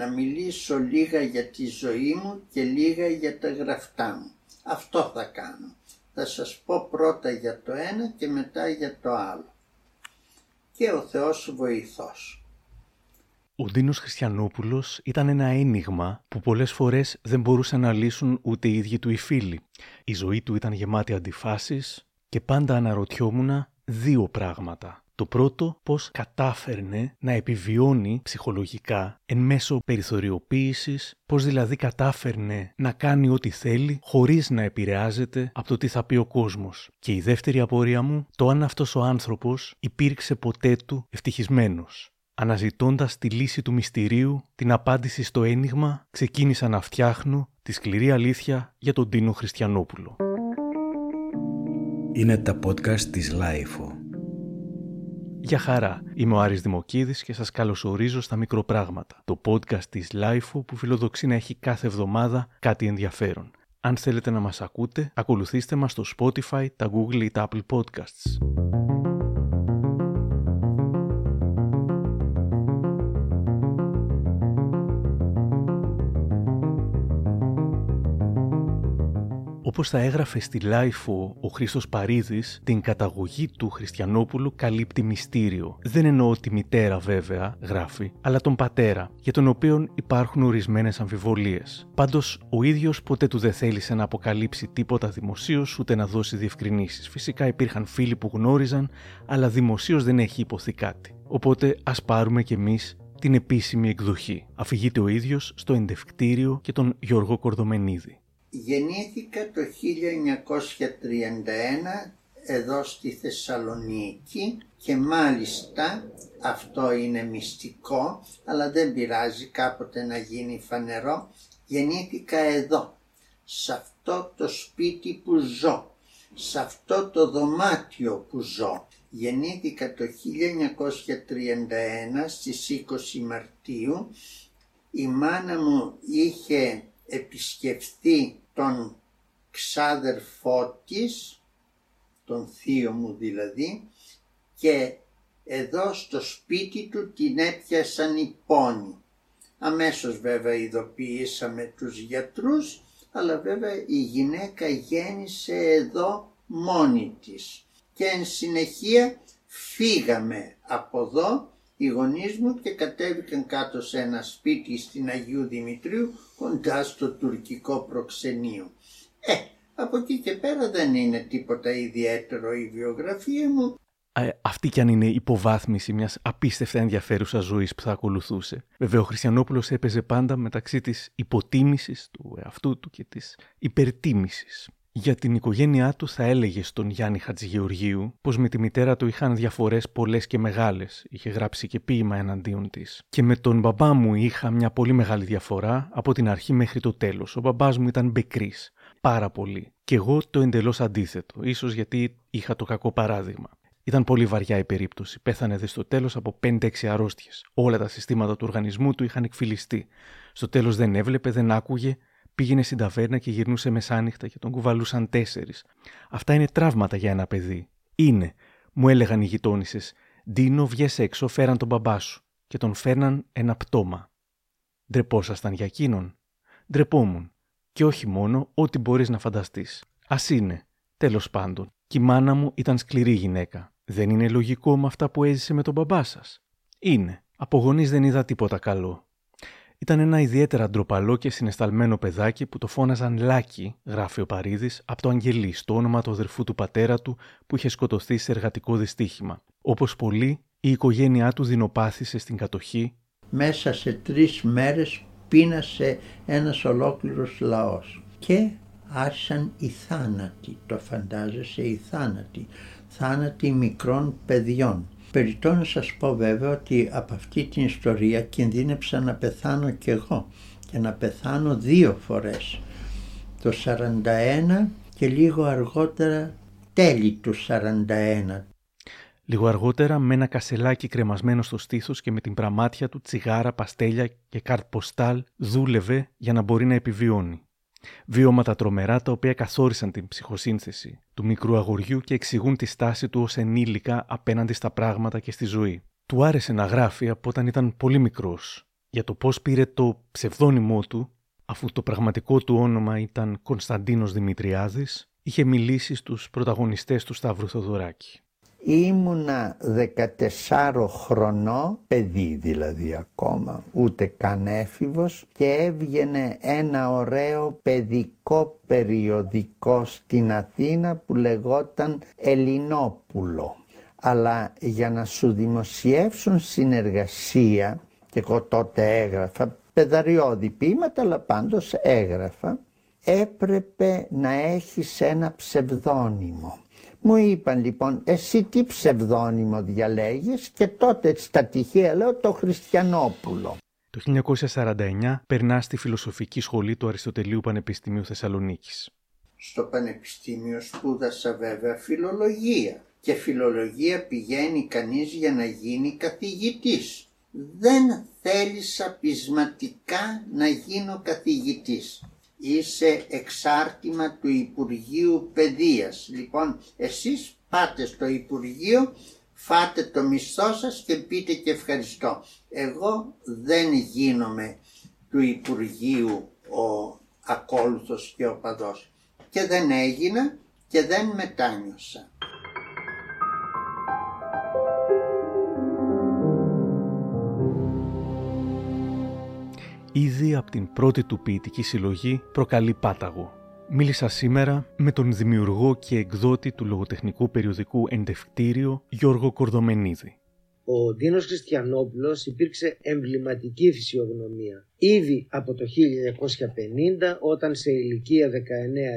να μιλήσω λίγα για τη ζωή μου και λίγα για τα γραφτά μου. Αυτό θα κάνω. Θα σας πω πρώτα για το ένα και μετά για το άλλο. Και ο Θεός βοηθός. Ο Δίνος Χριστιανόπουλος ήταν ένα ένιγμα που πολλές φορές δεν μπορούσαν να λύσουν ούτε οι ίδιοι του οι φίλοι. Η ζωή του ήταν γεμάτη αντιφάσεις και πάντα αναρωτιόμουν δύο πράγματα. Το πρώτο, πώς κατάφερνε να επιβιώνει ψυχολογικά εν μέσω περιθωριοποίησης, πώς δηλαδή κατάφερνε να κάνει ό,τι θέλει χωρίς να επηρεάζεται από το τι θα πει ο κόσμος. Και η δεύτερη απορία μου, το αν αυτός ο άνθρωπος υπήρξε ποτέ του ευτυχισμένος. Αναζητώντας τη λύση του μυστηρίου, την απάντηση στο αίνιγμα, ξεκίνησα να φτιάχνω τη σκληρή αλήθεια για τον Ντίνο Χριστιανόπουλο. Είναι τα podcast της LiFO. Γεια χαρά, είμαι ο Άρης Δημοκίδης και σας καλωσορίζω στα Μικροπράγματα, το podcast της LiFO που φιλοδοξεί να έχει κάθε εβδομάδα κάτι ενδιαφέρον. Αν θέλετε να μας ακούτε, ακολουθήστε μας στο Spotify, τα Google ή τα Apple Podcasts. Όπως θα έγραφε στη LiFO ο Χρήστος Παρίδης, την καταγωγή του Χριστιανόπουλου καλύπτει μυστήριο. Δεν εννοώ τη μητέρα βέβαια, γράφει, αλλά τον πατέρα, για τον οποίο υπάρχουν ορισμένες αμφιβολίες. Πάντως, ο ίδιος ποτέ του δεν θέλησε να αποκαλύψει τίποτα δημοσίως ούτε να δώσει διευκρινήσεις. Φυσικά υπήρχαν φίλοι που γνώριζαν, αλλά δημοσίως δεν έχει ειπωθεί κάτι. Οπότε ας πάρουμε κι εμείς την επίσημη εκδοχή. Αφηγείται ο ίδιος στο Εντευκτήριο και τον Γιώργο Κορδομενίδη. Γεννήθηκα το 1931 εδώ στη Θεσσαλονίκη και μάλιστα αυτό είναι μυστικό αλλά δεν πειράζει κάποτε να γίνει φανερό. Γεννήθηκα εδώ σε αυτό το σπίτι που ζω σε αυτό το δωμάτιο που ζω. Γεννήθηκα το 1931 στις 20 Μαρτίου. Η μάνα μου είχε επισκεφθεί τον ξάδερφό της, τον θείο μου δηλαδή, και εδώ στο σπίτι του την έπιασαν οι πόνοι. Αμέσως βέβαια ειδοποιήσαμε τους γιατρούς, αλλά βέβαια η γυναίκα γέννησε εδώ μόνη της. Και εν συνεχεία φύγαμε από εδώ οι γονείς μου και κατέβηκαν κάτω σε ένα σπίτι στην Αγίου Δημητρίου κοντά στο τουρκικό προξενείο. Ε, από εκεί και πέρα δεν είναι τίποτα ιδιαίτερο η βιογραφία μου. Ε, αυτή κι αν είναι υποβάθμιση μιας απίστευτα ενδιαφέρουσας ζωής που θα ακολουθούσε. Βέβαια, ο Χριστιανόπουλος έπαιζε πάντα μεταξύ της υποτίμησης του εαυτού του και της υπερτίμησης. Για την οικογένειά του θα έλεγε στον Γιάννη Χατζηγεωργίου πως με τη μητέρα του είχαν διαφορές πολλές και μεγάλες. Είχε γράψει και ποίημα εναντίον της. Και με τον μπαμπά μου είχα μια πολύ μεγάλη διαφορά από την αρχή μέχρι το τέλος. Ο μπαμπάς μου ήταν μπεκρής. Πάρα πολύ. Και εγώ το εντελώς αντίθετο. Ίσως γιατί είχα το κακό παράδειγμα. Ήταν πολύ βαριά η περίπτωση. Πέθανε δε στο τέλος από 5-6 αρρώστιες. Όλα τα συστήματα του οργανισμού του είχαν εκφυλιστεί. Στο τέλος δεν έβλεπε, δεν άκουγε, Πήγαινε στην ταβέρνα και γυρνούσε μεσάνυχτα και τον κουβαλούσαν τέσσερις. Αυτά είναι τραύματα για ένα παιδί. Είναι, μου έλεγαν οι γειτόνισε. Ντίνο, βγες έξω, φέραν τον μπαμπά σου. Και τον φέρναν ένα πτώμα. Ντρεπόσασταν για εκείνον. Ντρεπόμουν. Και όχι μόνο, ό,τι μπορείς να φανταστείς. Α είναι. Τέλος πάντων. Και η μάνα μου ήταν σκληρή γυναίκα. Δεν είναι λογικό με αυτά που έζησε με τον μπαμπά σας. Είναι. Από γονείς δεν είδα τίποτα καλό. Ήταν ένα ιδιαίτερα ντροπαλό και συνεσταλμένο παιδάκι που το φώναζαν Λάκι, γράφει ο Παρίδης, από το Αγγελί, το όνομα του αδερφού του πατέρα του που είχε σκοτωθεί σε εργατικό δυστύχημα. Όπως πολλοί, η οικογένειά του δεινοπάθησε στην κατοχή. Μέσα σε τρεις μέρες πείνασε ένας ολόκληρος λαός. Και άρχισαν οι θάνατοι, το φαντάζεσαι, οι θάνατοι, θάνατοι μικρών παιδιών. Περιτώ να σας πω βέβαια ότι από αυτή την ιστορία κινδύνεψα να πεθάνω κι εγώ και να πεθάνω δύο φορές. Το 41 και λίγο αργότερα τέλη του 41. Λίγο αργότερα με ένα κασελάκι κρεμασμένο στο στήθος και με την πραμάτια του τσιγάρα, παστέλια και καρτ ποστάλ δούλευε για να μπορεί να επιβιώνει. Βίωματα τρομερά τα οποία καθόρισαν την ψυχοσύνθεση του μικρού αγοριού και εξηγούν τη στάση του ως ενήλικα απέναντι στα πράγματα και στη ζωή. Του άρεσε να γράφει από όταν ήταν πολύ μικρός. Για το πώς πήρε το ψευδόνυμό του, αφού το πραγματικό του όνομα ήταν Κωνσταντίνος Δημητριάδης, είχε μιλήσει στους πρωταγωνιστές του Σταύρου Θοδωράκη. Ήμουνα 14 χρονό, παιδί δηλαδή ακόμα, ούτε καν έφηβος και έβγαινε ένα ωραίο παιδικό περιοδικό στην Αθήνα που λεγόταν Ελληνόπουλο. Αλλά για να σου δημοσιεύσουν συνεργασία, και εγώ τότε έγραφα παιδαριώδη ποίηματα, αλλά πάντως έγραφα, έπρεπε να έχεις ένα ψευδόνυμο. Μου είπαν λοιπόν εσύ τι ψευδόνυμο διαλέγεις και τότε στα τυχαία λέω το Χριστιανόπουλο. Το 1949 περνά στη Φιλοσοφική Σχολή του Αριστοτελείου Πανεπιστημίου Θεσσαλονίκης. Στο Πανεπιστήμιο σπούδασα βέβαια φιλολογία και φιλολογία πηγαίνει κανείς για να γίνει καθηγητής. Δεν θέλησα πεισματικά να γίνω καθηγητής είσαι εξάρτημα του Υπουργείου Παιδείας. Λοιπόν, εσείς πάτε στο Υπουργείο, φάτε το μισθό σας και πείτε και ευχαριστώ. Εγώ δεν γίνομαι του Υπουργείου ο ακόλουθος και ο παδός. Και δεν έγινα και δεν μετάνιωσα. Ήδη από την πρώτη του ποιητική συλλογή προκαλεί πάταγο. Μίλησα σήμερα με τον δημιουργό και εκδότη του λογοτεχνικού περιοδικού Εντευκτήριο Γιώργο Κορδομενίδη. Ο Δίνος Χριστιανόπουλος υπήρξε εμβληματική φυσιογνωμία. Ήδη από το 1950 όταν σε ηλικία 19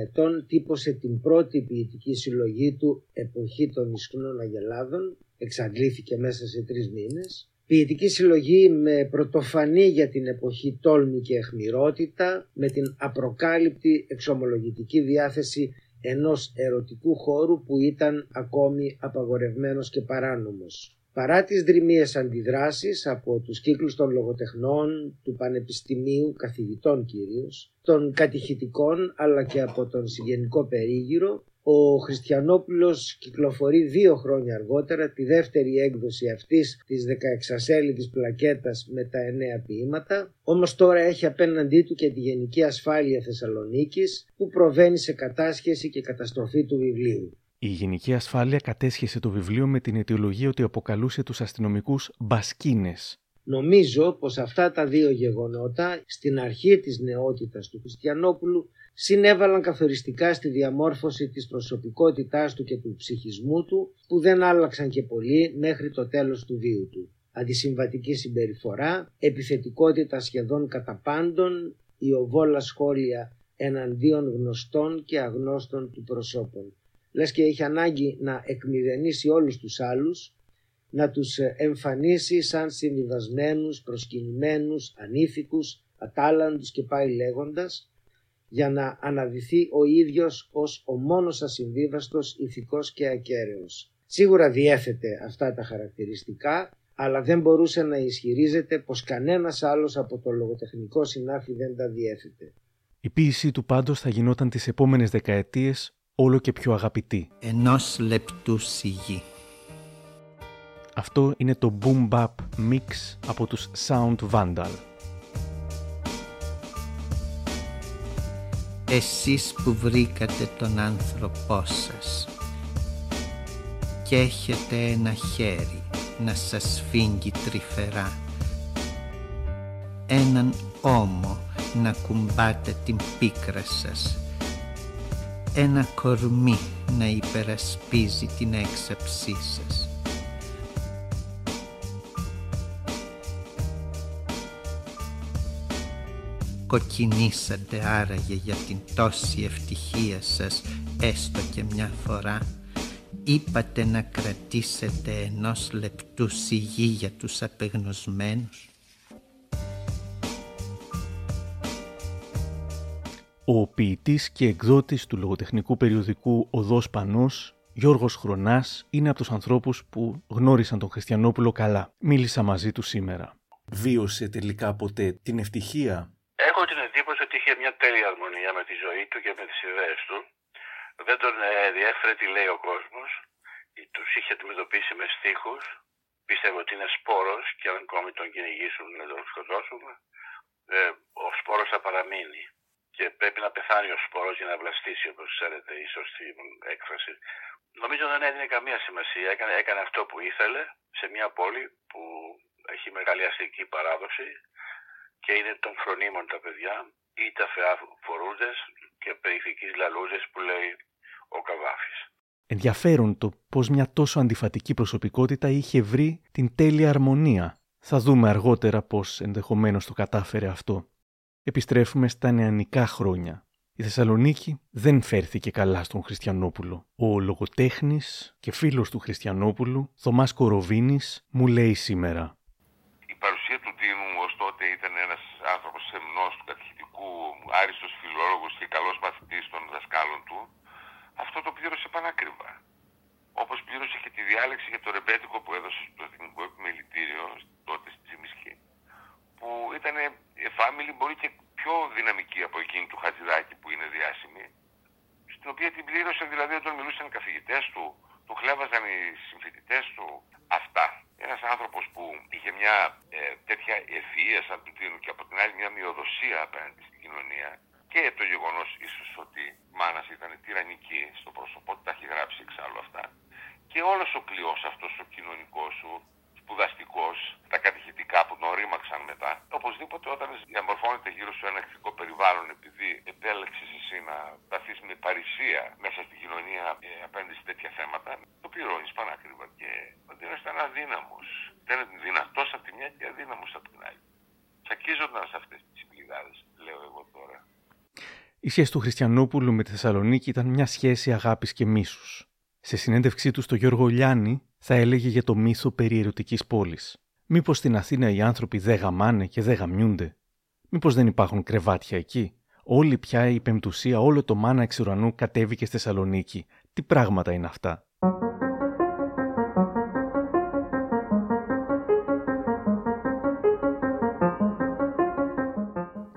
ετών τύπωσε την πρώτη ποιητική συλλογή του «Εποχή των Ισκνών Αγελάδων» εξαντλήθηκε μέσα σε τρεις μήνες ποιητική συλλογή με πρωτοφανή για την εποχή τόλμη και εχμηρότητα, με την απροκάλυπτη εξομολογητική διάθεση ενός ερωτικού χώρου που ήταν ακόμη απαγορευμένος και παράνομος. Παρά τις δρυμίες αντιδράσεις από τους κύκλους των λογοτεχνών, του πανεπιστημίου, καθηγητών κυρίως, των κατηχητικών αλλά και από τον συγγενικό περίγυρο, ο Χριστιανόπουλος κυκλοφορεί δύο χρόνια αργότερα τη δεύτερη έκδοση αυτής της 16 πλακέτας με τα εννέα ποίηματα, όμως τώρα έχει απέναντί του και τη Γενική Ασφάλεια Θεσσαλονίκης που προβαίνει σε κατάσχεση και καταστροφή του βιβλίου. Η Γενική Ασφάλεια κατέσχεσε το βιβλίο με την αιτιολογία ότι αποκαλούσε τους αστυνομικούς μπασκίνες. Νομίζω πως αυτά τα δύο γεγονότα στην αρχή της νεότητας του Χριστιανόπουλου συνέβαλαν καθοριστικά στη διαμόρφωση της προσωπικότητάς του και του ψυχισμού του που δεν άλλαξαν και πολύ μέχρι το τέλος του βίου του. Αντισυμβατική συμπεριφορά, επιθετικότητα σχεδόν κατά πάντων, οβόλα σχόλια εναντίον γνωστών και αγνώστων του προσώπων. Λες και έχει ανάγκη να εκμηδενήσει όλους τους άλλους, να τους εμφανίσει σαν συμβιβασμένους, προσκυνημένους, ανήθικους, ατάλλαντους και πάει λέγοντας, για να αναδυθεί ο ίδιος ως ο μόνος ασυμβίβαστος ηθικός και ακέραιος. Σίγουρα διέθετε αυτά τα χαρακτηριστικά, αλλά δεν μπορούσε να ισχυρίζεται πως κανένας άλλος από το λογοτεχνικό συνάφη δεν τα διέθετε. Η ποίησή του πάντως θα γινόταν τις επόμενες δεκαετίες όλο και πιο αγαπητή. Ενός λεπτού σιγή. Αυτό είναι το Boom Bap Mix από τους Sound Vandal. Εσείς που βρήκατε τον άνθρωπό σας και έχετε ένα χέρι να σας φύγει τρυφερά έναν ώμο να κουμπάτε την πίκρα σας ένα κορμί να υπερασπίζει την έξαψή σας κοκκινήσατε άραγε για την τόση ευτυχία σας έστω και μια φορά είπατε να κρατήσετε ενός λεπτού σιγή για τους απεγνωσμένους Ο ποιητής και εκδότης του λογοτεχνικού περιοδικού «Οδός Πανός» Γιώργος Χρονάς είναι από τους ανθρώπους που γνώρισαν τον Χριστιανόπουλο καλά. Μίλησα μαζί του σήμερα. Βίωσε τελικά ποτέ την ευτυχία; Μια τέλεια αρμονία με τη ζωή του και με τις ιδέες του. Δεν τον ε, διέφερε τι λέει ο κόσμος. Τους είχε αντιμετωπίσει με στίχους πίστευε ότι είναι σπόρος και αν ακόμη τον κυνηγήσουν να τον σκοτώσουν, ε, ο σπόρος θα παραμείνει και πρέπει να πεθάνει ο σπόρος για να βλαστήσει όπως ξέρετε ίσως την έκφραση. Νομίζω δεν έδινε καμία σημασία, έκανε, έκανε αυτό που ήθελε σε μια πόλη που έχει μεγάλη αστική παράδοση και είναι των φρονίμων τα παιδιά ή τα φεά φορούντες και περιφυκείς λαλούζες που λέει ο Καβάφης. Ενδιαφέρον το πως μια τόσο αντιφατική προσωπικότητα είχε βρει την τέλεια αρμονία. Θα δούμε αργότερα πως ενδεχομένως το κατάφερε αυτό. Επιστρέφουμε στα νεανικά χρόνια. Η Θεσσαλονίκη δεν φέρθηκε καλά στον Χριστιανόπουλο. Ο λογοτέχνης και φίλος του Χριστιανόπουλου, Θωμάς Κοροβίνης, μου λέει σήμερα. Η παρουσία του Δήμου ως τότε ήταν ένας άνθρωπος σεμνός του κατηχητικού, άριστος φιλόλογος και καλός μαθητής των δασκάλων του, αυτό το πλήρωσε πανάκριβα. Όπως πλήρωσε και τη διάλεξη για το ρεμπέτικο που έδωσε στο Εθνικό Επιμελητήριο τότε στη Τσιμισχή. Που ήταν εφάμιλη μπορεί και πιο δυναμική από εκείνη του Χατζηδάκη που είναι διάσημη. Στην οποία την πλήρωσε δηλαδή όταν μιλούσαν οι καθηγητές του, του χλέβαζαν οι συμφοιτητές του. Αυτά. Ένας άνθρωπος που είχε μια ε, τέτοια ευφυΐα σαν του Τίνου και από την άλλη μια μειοδοσία απέναντι στην κοινωνία και το γεγονός ίσως ότι η μάνας ήταν τυραννική στο πρόσωπό του, τα έχει γράψει εξάλλου αυτά. Και όλος ο κλειός αυτός ο κοινωνικός σου, σπουδαστικός, τα κατηχητικά που τον ρήμαξαν μετά. Οπωσδήποτε όταν διαμορφώνεται γύρω σου ένα εχθρικό περιβάλλον, επειδή επέλεξες εσύ να σταθείς με παρησία μέσα στην κοινωνία ε, απέναντι σε τέτοια θέματα, το πληρώνεις πανάκριβα. Και ο Ντίνο ήταν αδύναμος. Ήταν δυνατός από τη μια και αδύναμος από την άλλη. Τσακίζονταν σε αυτές τις πληγάδε, λέω εγώ τώρα. Η σχέση του Χριστιανόπουλου με τη Θεσσαλονίκη ήταν μια σχέση αγάπης και μίσους. Σε συνέντευξή του στο Γιώργο Λιάννη θα έλεγε για το μύθο περί ερωτικής πόλης. Μήπως στην Αθήνα οι άνθρωποι δεν γαμάνε και δεν γαμιούνται; Μήπως δεν υπάρχουν κρεβάτια εκεί; Όλη πια η πεμπτουσία, όλο το μάνα εξ ουρανού κατέβηκε στη Θεσσαλονίκη. Τι πράγματα είναι αυτά;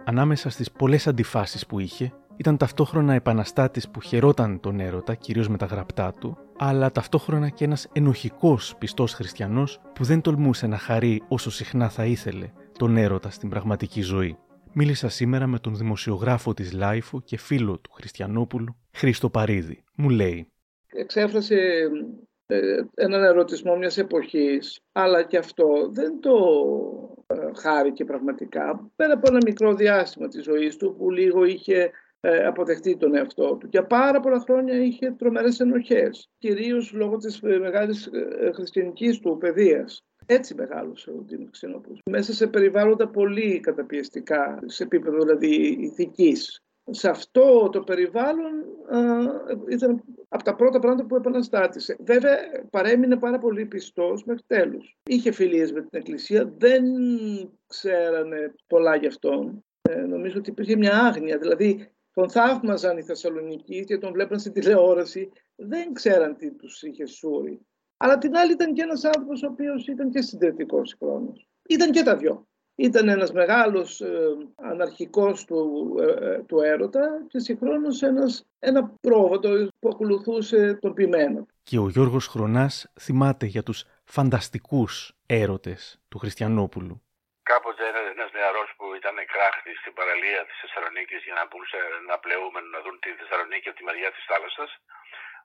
Ανάμεσα στις πολλές αντιφάσεις που είχε, ήταν ταυτόχρονα επαναστάτης που χαιρόταν τον έρωτα, κυρίως με τα γραπτά του, αλλά ταυτόχρονα και ένας ενοχικός πιστός χριστιανός που δεν τολμούσε να χαρεί όσο συχνά θα ήθελε τον έρωτα στην πραγματική ζωή. Μίλησα σήμερα με τον δημοσιογράφο της Λάιφου και φίλο του Χριστιανόπουλου, Χρήστο Παρίδη. Μου λέει «Εξέφρασε ε, έναν ερωτισμό μιας εποχής, αλλά και αυτό δεν το ε, χάρηκε πραγματικά. Πέρα από ένα μικρό διάστημα της ζωής του που λίγο είχε ε, αποδεχτεί τον εαυτό του. Για πάρα πολλά χρόνια είχε τρομερές ενοχές, κυρίως λόγω της ε, μεγάλης ε, χριστιανικής του παιδείας. Έτσι μεγάλωσε ο Δήμος Ξενόπουλος. Μέσα σε περιβάλλοντα πολύ καταπιεστικά, σε επίπεδο δηλαδή ηθικής. Σε αυτό το περιβάλλον ήταν από τα πρώτα πράγματα που επαναστάτησε. Βέβαια παρέμεινε πάρα πολύ πιστός μέχρι τέλους. Είχε φιλίες με την Εκκλησία, δεν ξέρανε πολλά γι' αυτόν. νομίζω ότι υπήρχε μια άγνοια. Δηλαδή τον θαύμαζαν οι Θεσσαλονικοί και τον βλέπαν στην τηλεόραση, δεν ξέραν τι τους είχε σούρει. Αλλά την άλλη ήταν και ένας άνθρωπος ο οποίος ήταν και συντηρητικός χρόνος. Ήταν και τα δυο. Ήταν ένας μεγάλος ε, αναρχικός του, ε, ε, του έρωτα και συγχρόνως ένας, ένα πρόβατο που ακολουθούσε τον ποιμένο. Και ο Γιώργος Χρονάς θυμάται για τους φανταστικούς έρωτες του Χριστιανόπουλου. Κάποτε ένα νεαρός που ήταν κράχτη στην παραλία της Θεσσαλονίκης για να μπουν να πλεούμε να δουν τη Θεσσαλονίκη από τη μεριά της θάλασσας,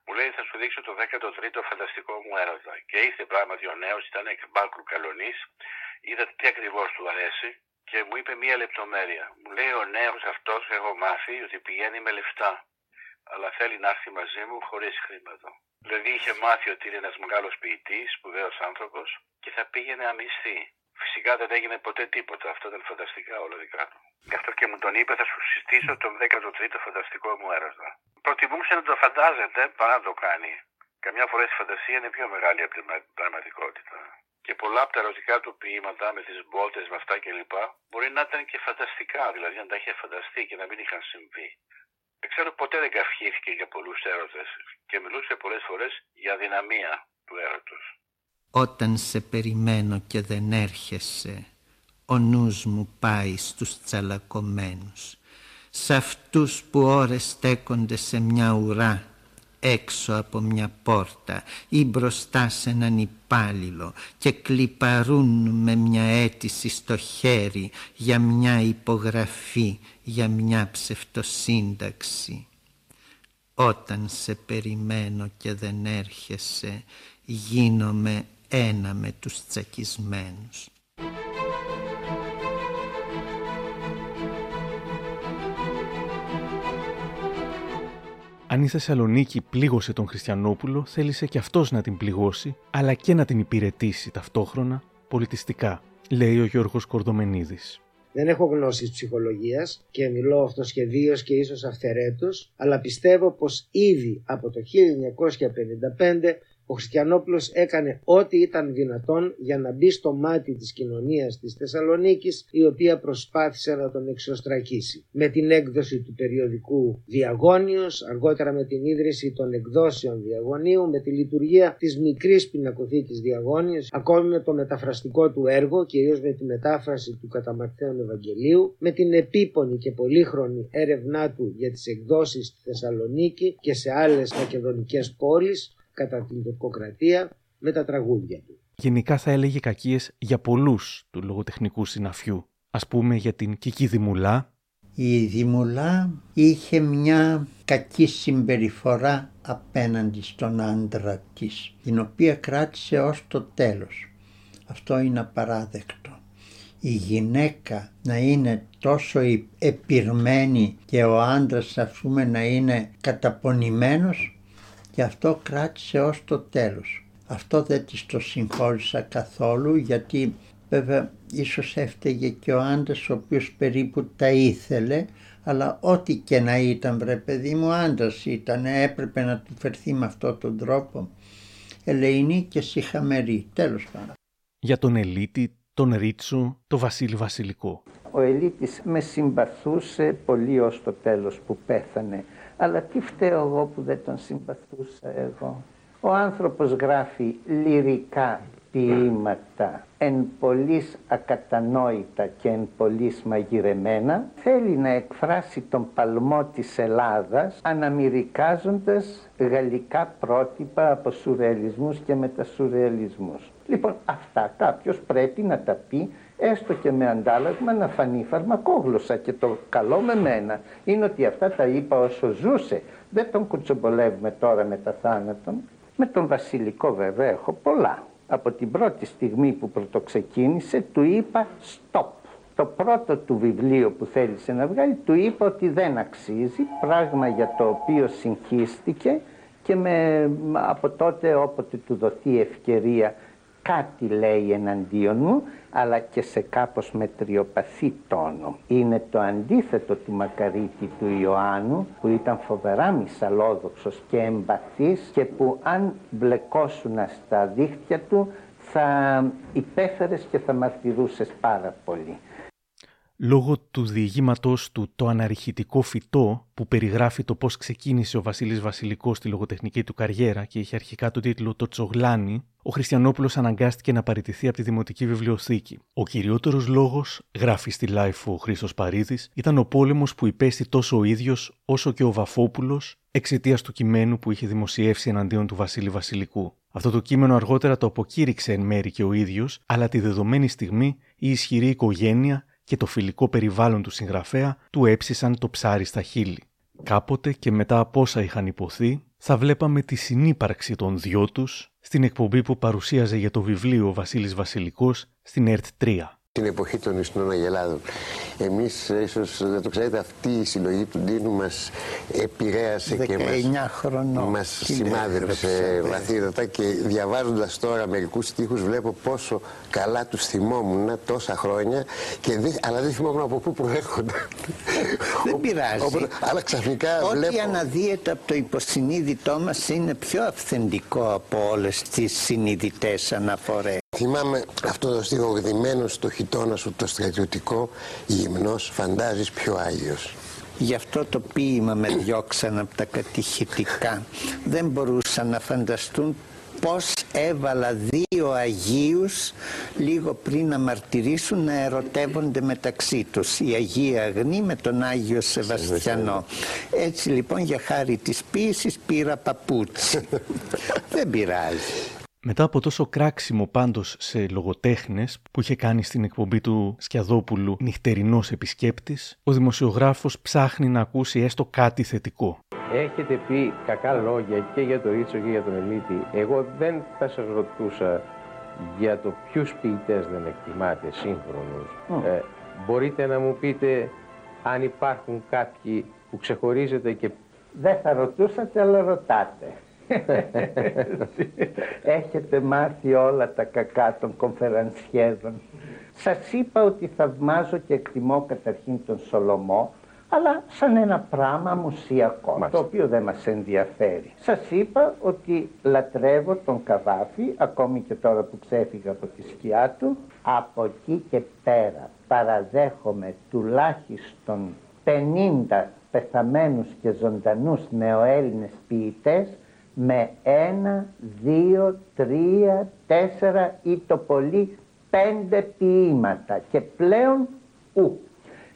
μου λέει θα σου δείξω το 13ο φανταστικό μου έρωτα. Και ήρθε πράγματι ο νέος, ήταν εκ μπάλκου καλονής, είδα τι ακριβώς του αρέσει και μου είπε μία λεπτομέρεια. Μου λέει ο νέος αυτός έχω μάθει ότι πηγαίνει με λεφτά. Αλλά θέλει να έρθει μαζί μου χωρίς χρήματα. Δηλαδή είχε μάθει ότι είναι ένας μεγάλος ποιητής, σπουδαίος άνθρωπος και θα πήγαινε αμυστή. Φυσικά δεν έγινε ποτέ τίποτα. Αυτό ήταν φανταστικά όλα δικά του. Γι' αυτό και μου τον είπε, θα σου συστήσω τον 13ο φανταστικό μου έρωτα. Προτιμούσε να το φαντάζεται παρά να το κάνει. Καμιά φορά η φαντασία είναι πιο μεγάλη από την πραγματικότητα. Και πολλά από τα ερωτικά του ποίηματα με τις μπόλτε, με αυτά κλπ. μπορεί να ήταν και φανταστικά, δηλαδή να τα είχε φανταστεί και να μην είχαν συμβεί. Δεν ξέρω ποτέ δεν καυχήθηκε για πολλούς έρωτες και μιλούσε πολλές φορές για δυναμία του έρωτος. Όταν σε περιμένω και δεν έρχεσαι Ο νους μου πάει στους τσαλακωμένους Σ' αυτούς που ώρες στέκονται σε μια ουρά έξω από μια πόρτα ή μπροστά σε έναν υπάλληλο και κλιπαρούν με μια αίτηση στο χέρι για μια υπογραφή, για μια ψευτοσύνταξη. Όταν σε περιμένω και δεν έρχεσαι, γίνομαι ένα με τους τσακισμένους. Αν η Θεσσαλονίκη πλήγωσε τον Χριστιανόπουλο, θέλησε και αυτός να την πληγώσει, αλλά και να την υπηρετήσει ταυτόχρονα πολιτιστικά, λέει ο Γιώργος Κορδομενίδης. Δεν έχω γνώσεις ψυχολογίας και μιλώ αυτοσχεδίως και ίσως αυθερέτως, αλλά πιστεύω πως ήδη από το 1955 ο Χριστιανόπουλος έκανε ό,τι ήταν δυνατόν για να μπει στο μάτι της κοινωνίας της Θεσσαλονίκης η οποία προσπάθησε να τον εξωστρακίσει. Με την έκδοση του περιοδικού Διαγώνιος, αργότερα με την ίδρυση των εκδόσεων Διαγωνίου, με τη λειτουργία της μικρής πινακοθήκης Διαγώνιος, ακόμη με το μεταφραστικό του έργο, κυρίως με τη μετάφραση του Καταμαρθέων Ευαγγελίου, με την επίπονη και πολύχρονη έρευνά του για τις εκδόσεις στη Θεσσαλονίκη και σε άλλες μακεδονικές πόλεις, κατά την τουρκοκρατία με τα τραγούδια του. Γενικά θα έλεγε κακίες για πολλούς του λογοτεχνικού συναφιού. Ας πούμε για την Κική Δημουλά. Η Δημουλά είχε μια κακή συμπεριφορά απέναντι στον άντρα της, την οποία κράτησε ως το τέλος. Αυτό είναι απαράδεκτο. Η γυναίκα να είναι τόσο επιρμένη και ο άντρας ας πούμε να είναι καταπονημένος και αυτό κράτησε ως το τέλος. Αυτό δεν της το συγχώρησα καθόλου γιατί βέβαια ίσως έφταιγε και ο άντρας ο οποίος περίπου τα ήθελε αλλά ό,τι και να ήταν βρε παιδί μου άντρας ήταν έπρεπε να του φερθεί με αυτόν τον τρόπο ελεηνή και συχαμερή τέλος πάντων. Για τον Ελίτη, τον Ρίτσο, τον Βασίλη Βασιλικό. Ο Ελίτης με συμπαθούσε πολύ ως το τέλος που πέθανε αλλά τι φταίω εγώ που δεν τον συμπαθούσα εγώ. Ο άνθρωπος γράφει λυρικά ποίηματα εν πολλής ακατανόητα και εν πολλής μαγειρεμένα θέλει να εκφράσει τον παλμό της Ελλάδας αναμυρικάζοντας γαλλικά πρότυπα από σουρεαλισμούς και μετασουρεαλισμούς. Λοιπόν αυτά κάποιος πρέπει να τα πει έστω και με αντάλλαγμα να φανεί φαρμακόγλωσσα και το καλό με μένα είναι ότι αυτά τα είπα όσο ζούσε. Δεν τον κουτσομπολεύουμε τώρα με τα θάνατον. Με τον Βασιλικό βέβαια έχω πολλά. Από την πρώτη στιγμή που πρωτοξεκίνησε του είπα stop. Το πρώτο του βιβλίο που θέλησε να βγάλει του είπα ότι δεν αξίζει, πράγμα για το οποίο συγχύστηκε και με, από τότε όποτε του δοθεί ευκαιρία κάτι λέει εναντίον μου αλλά και σε κάπως μετριοπαθή τόνο. Είναι το αντίθετο του Μακαρίτη του Ιωάννου που ήταν φοβερά μυσαλόδοξος και εμπαθής και που αν μπλεκόσουν στα δίχτυα του θα υπέφερες και θα μαρτυρούσες πάρα πολύ λόγω του διηγήματός του «Το αναρριχητικό φυτό» που περιγράφει το πώς ξεκίνησε ο Βασίλης Βασιλικός στη λογοτεχνική του καριέρα και είχε αρχικά το τίτλο «Το Τσογλάνι», ο Χριστιανόπουλος αναγκάστηκε να παραιτηθεί από τη Δημοτική Βιβλιοθήκη. Ο κυριότερος λόγος, γράφει στη Life ο Χρήστος Παρίδης, ήταν ο πόλεμος που υπέστη τόσο ο ίδιος όσο και ο Βαφόπουλος εξαιτίας του κειμένου που είχε δημοσιεύσει εναντίον του Βασίλη Βασιλικού. Αυτό το κείμενο αργότερα το αποκήρυξε εν μέρη και ο ίδιος, αλλά τη δεδομένη στιγμή η ισχυρή οικογένεια και το φιλικό περιβάλλον του συγγραφέα του έψησαν το ψάρι στα χείλη. Κάποτε και μετά από όσα είχαν υποθεί, θα βλέπαμε τη συνύπαρξη των δυο τους στην εκπομπή που παρουσίαζε για το βιβλίο ο Βασίλης Βασιλικός στην ΕΡΤ 3 την εποχή των Ισχνών Αγελάδων. Εμείς, ίσως δεν το ξέρετε, αυτή η συλλογή του Ντίνου μας επηρέασε και μας, χρονών. μας σημάδεψε βαθύτατα και διαβάζοντας τώρα μερικούς στίχους βλέπω πόσο καλά τους θυμόμουν τόσα χρόνια και δι, αλλά δεν θυμόμουν από πού προέρχονται. Δεν πειράζει. Οπότε, αλλά ξαφνικά Ό,τι βλέπω... αναδύεται από το υποσυνείδητό μας είναι πιο αυθεντικό από όλες τις συνειδητές αναφορές. Θυμάμαι αυτό το στίχο γδυμένο στο χιτόνα σου το στρατιωτικό γυμνός φαντάζεις πιο Άγιος. Γι' αυτό το ποίημα με διώξαν από τα κατηχητικά. Δεν μπορούσαν να φανταστούν πώς έβαλα δύο Αγίους λίγο πριν να μαρτυρήσουν να ερωτεύονται μεταξύ τους η Αγία Αγνή με τον Άγιο Σεβαστιανό έτσι λοιπόν για χάρη της ποίησης πήρα παπούτσι δεν πειράζει μετά από τόσο κράξιμο πάντως σε λογοτέχνες που είχε κάνει στην εκπομπή του Σκιαδόπουλου νυχτερινός επισκέπτης, ο δημοσιογράφος ψάχνει να ακούσει έστω κάτι θετικό. Έχετε πει κακά λόγια και για το Ρίτσο και για τον Ελίτη. Εγώ δεν θα σας ρωτούσα για το ποιους ποιητές δεν εκτιμάτε σύγχρονους. Ε, μπορείτε να μου πείτε αν υπάρχουν κάποιοι που ξεχωρίζετε και... Δεν θα ρωτούσατε αλλά ρωτάτε. Έχετε μάθει όλα τα κακά των κομφερανσιέδων. Σας είπα ότι θαυμάζω και εκτιμώ καταρχήν τον Σολομό, αλλά σαν ένα πράγμα μουσιακό, το οποίο δεν μας ενδιαφέρει. Σας είπα ότι λατρεύω τον Καβάφη, ακόμη και τώρα που ξέφυγα από τη σκιά του. Από εκεί και πέρα παραδέχομαι τουλάχιστον 50 πεθαμένους και ζωντανούς νεοέλληνες ποιητές με ένα, δύο, τρία, τέσσερα ή το πολύ πέντε ποίηματα και πλέον ου.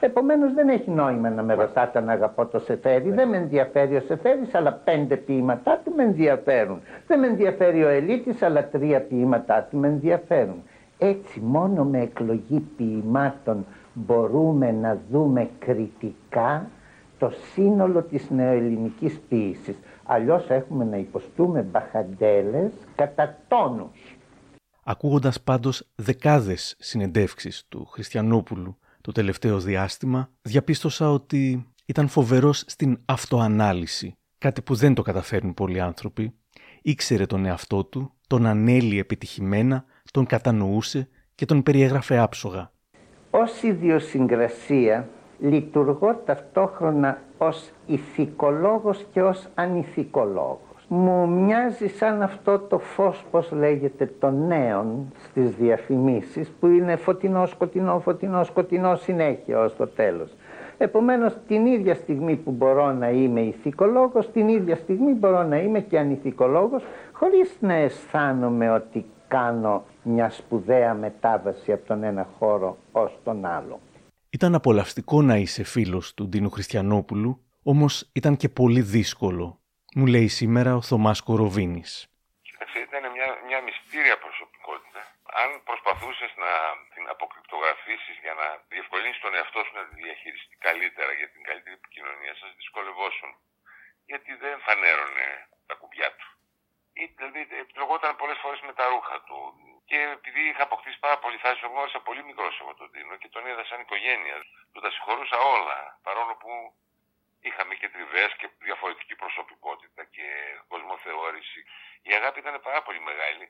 Επομένως δεν έχει νόημα να με ρωτάτε αν αγαπώ το Σεφέρι. Δεν με ενδιαφέρει ο Σεφέρης αλλά πέντε ποίηματά του με ενδιαφέρουν. Δεν με ενδιαφέρει ο Ελίτης αλλά τρία ποίηματά του με ενδιαφέρουν. Έτσι μόνο με εκλογή ποιημάτων μπορούμε να δούμε κριτικά το σύνολο της νεοελληνικής ποίησης. Αλλιώς έχουμε να υποστούμε μπαχαντέλες κατά τόνους. Ακούγοντας πάντως δεκάδες συνεντεύξεις του Χριστιανόπουλου το τελευταίο διάστημα, διαπίστωσα ότι ήταν φοβερός στην αυτοανάλυση, κάτι που δεν το καταφέρνουν πολλοί άνθρωποι. Ήξερε τον εαυτό του, τον ανέλει επιτυχημένα, τον κατανοούσε και τον περιέγραφε άψογα. Ως ιδιοσυγκρασία λειτουργώ ταυτόχρονα ως ηθικολόγος και ως ανηθικολόγος. Μου μοιάζει σαν αυτό το φως, πώς λέγεται, των νέων στις διαφημίσεις που είναι φωτεινό, σκοτεινό, φωτεινό, σκοτεινό συνέχεια ως το τέλος. Επομένως την ίδια στιγμή που μπορώ να είμαι ηθικολόγος, την ίδια στιγμή μπορώ να είμαι και ανηθικολόγος χωρίς να αισθάνομαι ότι κάνω μια σπουδαία μετάβαση από τον ένα χώρο ως τον άλλο. Ήταν απολαυστικό να είσαι φίλος του Ντίνου Χριστιανόπουλου, όμως ήταν και πολύ δύσκολο, μου λέει σήμερα ο Θωμάς Κοροβίνης. Κοίταξε, ήταν μια, μια μυστήρια προσωπικότητα. Αν προσπαθούσες να την αποκρυπτογραφήσεις για να διευκολύνεις τον εαυτό σου να τη διαχειριστεί καλύτερα για την καλύτερη επικοινωνία σας, δυσκολευόσουν. Γιατί δεν φανέρωνε τα κουμπιά του. Ή, δηλαδή, επιλογόταν πολλές φορές με τα ρούχα του. Και επειδή είχα αποκτήσει πάρα πολύ θάρρο, τον γνώρισα πολύ μικρός από τον Τίνο και τον είδα σαν οικογένεια. Του τα συγχωρούσα όλα. Παρόλο που είχαμε και τριβές και διαφορετική προσωπικότητα και κοσμοθεώρηση. Η αγάπη ήταν πάρα πολύ μεγάλη.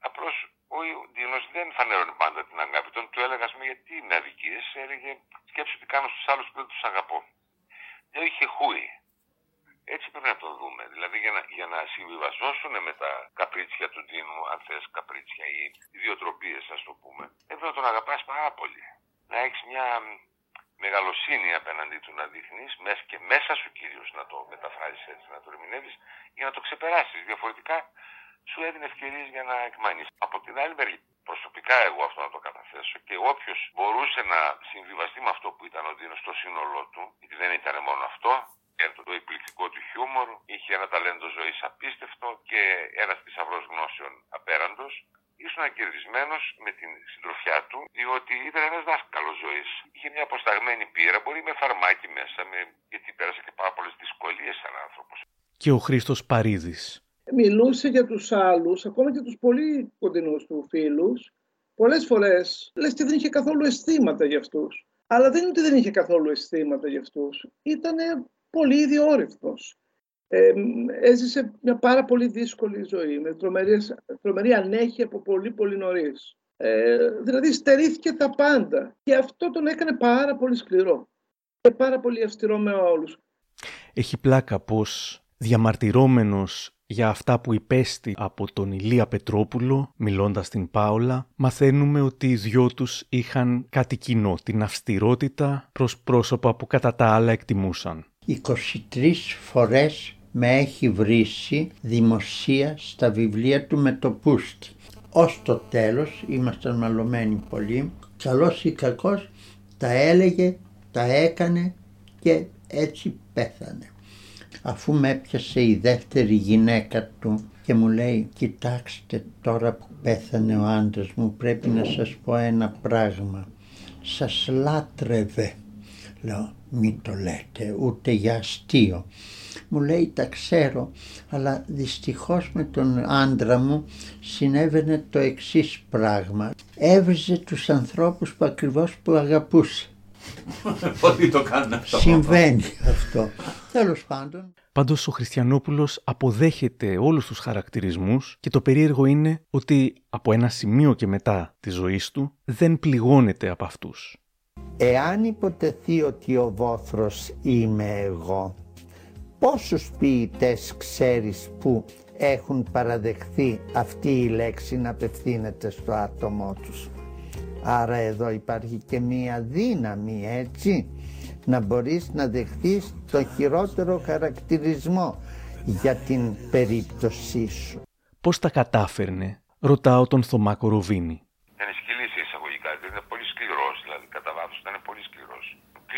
Απλώς ο Ντίνο δεν φανέρωνε πάντα την αγάπη. Τον του έλεγα, πούμε, γιατί με αδικίες, έλεγε σκέψου τι κάνω στους άλλους που δεν τους αγαπώ. Δεν είχε χούι. Έτσι πρέπει να το δούμε. Δηλαδή για να, για να συμβιβαζόσουν με τα καπρίτσια του Ντίνου, αν θες καπρίτσια ή ιδιοτροπίες ας το πούμε, έπρεπε να τον αγαπάς πάρα πολύ. Να έχεις μια μεγαλοσύνη απέναντί του να δείχνεις και μέσα σου κυρίως να το μεταφράζεις έτσι, να το ερμηνεύεις για να το ξεπεράσεις. Διαφορετικά σου έδινε ευκαιρίες για να εκμάνεις. Από την άλλη μεριά, προσωπικά εγώ αυτό να το καταθέσω και όποιος μπορούσε να συμβιβαστεί με αυτό που ήταν ο Δίνο στο σύνολό του, γιατί δεν ήταν μόνο αυτό, το εκπληκτικό του χιούμορ, είχε ένα ταλέντο ζωής απίστευτο και ένας θησαυρός γνώσεων απέραντος. Ήσουν κερδισμένο με την συντροφιά του, διότι ήταν ένας δάσκαλος ζωής. Είχε μια αποσταγμένη πείρα, μπορεί με φαρμάκι μέσα, με... γιατί πέρασε και πάρα πολλές δυσκολίες σαν άνθρωπος. Και ο Χρήστος Παρίδης. Μιλούσε για τους άλλους, ακόμα και τους πολύ κοντινούς του φίλους, πολλές φορές λες και δεν είχε καθόλου αισθήματα για αυτούς. Αλλά δεν είναι ότι δεν είχε καθόλου αισθήματα για αυτούς. Ήταν πολύ ιδιόρυθμος. Ε, έζησε μια πάρα πολύ δύσκολη ζωή, με τρομερή, τρομερή ανέχεια από πολύ πολύ νωρίς. Ε, δηλαδή στερήθηκε τα πάντα και αυτό τον έκανε πάρα πολύ σκληρό και πάρα πολύ αυστηρό με όλους. Έχει πλάκα πως διαμαρτυρόμενος για αυτά που υπέστη από τον Ηλία Πετρόπουλο, μιλώντας στην Πάολα, μαθαίνουμε ότι οι δυο τους είχαν κάτι κοινό, την αυστηρότητα προς πρόσωπα που κατά τα άλλα εκτιμούσαν. 23 φορές με έχει βρήσει δημοσία στα βιβλία του με το πούστη. Ως το τέλος, ήμασταν μαλωμένοι πολύ, καλός ή κακός, τα έλεγε, τα έκανε και έτσι πέθανε. Αφού με έπιασε η δεύτερη γυναίκα του και μου λέει κοιτάξτε τώρα που πέθανε ο άντρας μου πρέπει να σας πω ένα πράγμα. Σας λάτρευε. Λέω μη το λέτε ούτε για αστείο. Μου λέει τα ξέρω αλλά δυστυχώς με τον άντρα μου συνέβαινε το εξής πράγμα. Έβριζε τους ανθρώπους που ακριβώς που αγαπούσε. Ότι το κάνουν αυτό. Συμβαίνει αυτό. Τέλος πάντων. Πάντως ο Χριστιανόπουλος αποδέχεται όλους τους χαρακτηρισμούς και το περίεργο είναι ότι από ένα σημείο και μετά της ζωής του δεν πληγώνεται από αυτούς. Εάν υποτεθεί ότι ο Βόθρος είμαι εγώ, πόσους ποιητές ξέρεις που έχουν παραδεχθεί αυτή η λέξη να απευθύνεται στο άτομό τους; Άρα εδώ υπάρχει και μία δύναμη έτσι να μπορείς να δεχθείς το χειρότερο χαρακτηρισμό για την περίπτωσή σου. Πώς τα κατάφερνε, ρωτάω τον Θωμά Κοροβίνη. Ήταν σκυλή σε εισαγωγικά, ήταν πολύ σκληρός, δηλαδή κατά βάθος ήταν πολύ σκληρός.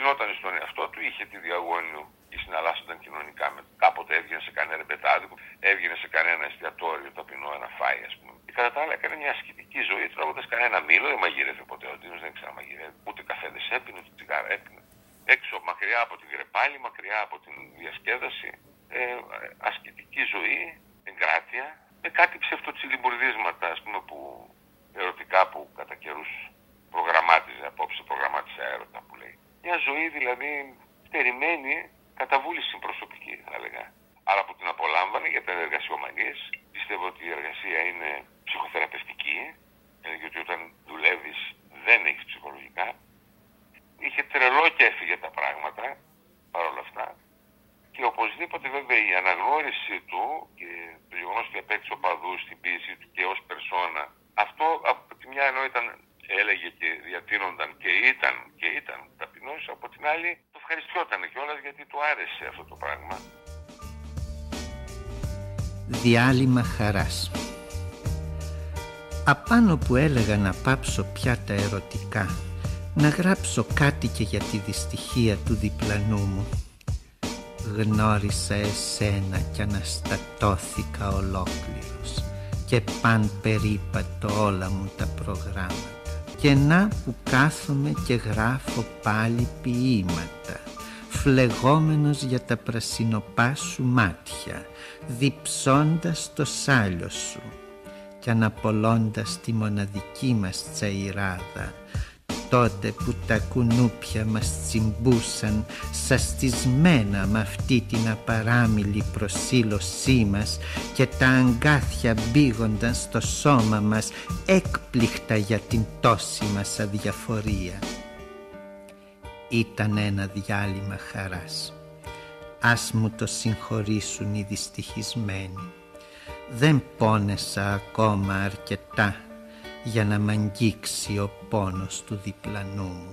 Κλεινόταν στον εαυτό του, είχε τη διαγώνιο και συναλλάσσονταν κοινωνικά. Με, κάποτε έβγαινε σε κανένα πετάδικο, έβγαινε σε κανένα εστιατόριο ταπεινό να φάει, ας πούμε. Και κατά τα άλλα έκανε μια ασκητική ζωή, τρώγοντα κανένα μήλο, δεν μαγειρεύει ποτέ ο Ντίνος, δεν ξαναμαγειρεύει. Ούτε καφέδες έπινε, ούτε τσιγάρα έπινε. Έξω, μακριά από την κρεπάλη, μακριά από την διασκέδαση, ε, ασκητική ζωή, εγκράτεια, με κάτι ψευτοτσιλιμπουρδίσματα, ας πούμε, που ερωτικά που κατά καιρούς προγραμμάτιζε, απόψε προγραμμάτισε έρωτα που λέει. Μια ζωή δηλαδή στερημένη κατά βούληση προσωπική θα έλεγα. Αλλά που την απολάμβανε για τα εργασιομανίες. Πιστεύω ότι η εργασία είναι ψυχοθεραπευτική, ε, γιατί όταν δουλεύεις δεν έχεις ψυχολογικά. Είχε τρελό κέφι για τα πράγματα, παρόλα αυτά. Και οπωσδήποτε βέβαια η αναγνώριση του και το γεγονός ότι απέκτησε οπαδούς στην πίεση του και ως περσόνα, αυτό από τη μια ενώ ήταν έλεγε και διατείνονταν και ήταν, και ήταν ταπεινός, από την άλλη το ευχαριστιόταν κιόλας γιατί του άρεσε αυτό το πράγμα. Διάλειμμα χαράς Απάνω που έλεγα να πάψω πια τα ερωτικά να γράψω κάτι και για τη δυστυχία του διπλανού μου γνώρισα εσένα κι αναστατώθηκα ολόκληρος και παν περίπατο όλα μου τα προγράμματα και να που κάθομαι και γράφω πάλι ποίηματα φλεγόμενος για τα πρασινοπά σου μάτια διψώντας το σάλιο σου και αναπολώντας τη μοναδική μας τσαϊράδα τότε που τα κουνούπια μας τσιμπούσαν σαστισμένα με αυτή την απαράμιλη προσήλωσή μας και τα αγκάθια μπήγονταν στο σώμα μας έκπληκτα για την τόση μας αδιαφορία. Ήταν ένα διάλειμμα χαράς. Ας μου το συγχωρήσουν οι δυστυχισμένοι. Δεν πόνεσα ακόμα αρκετά για να μ' αγγίξει ο πόνος του διπλανού μου.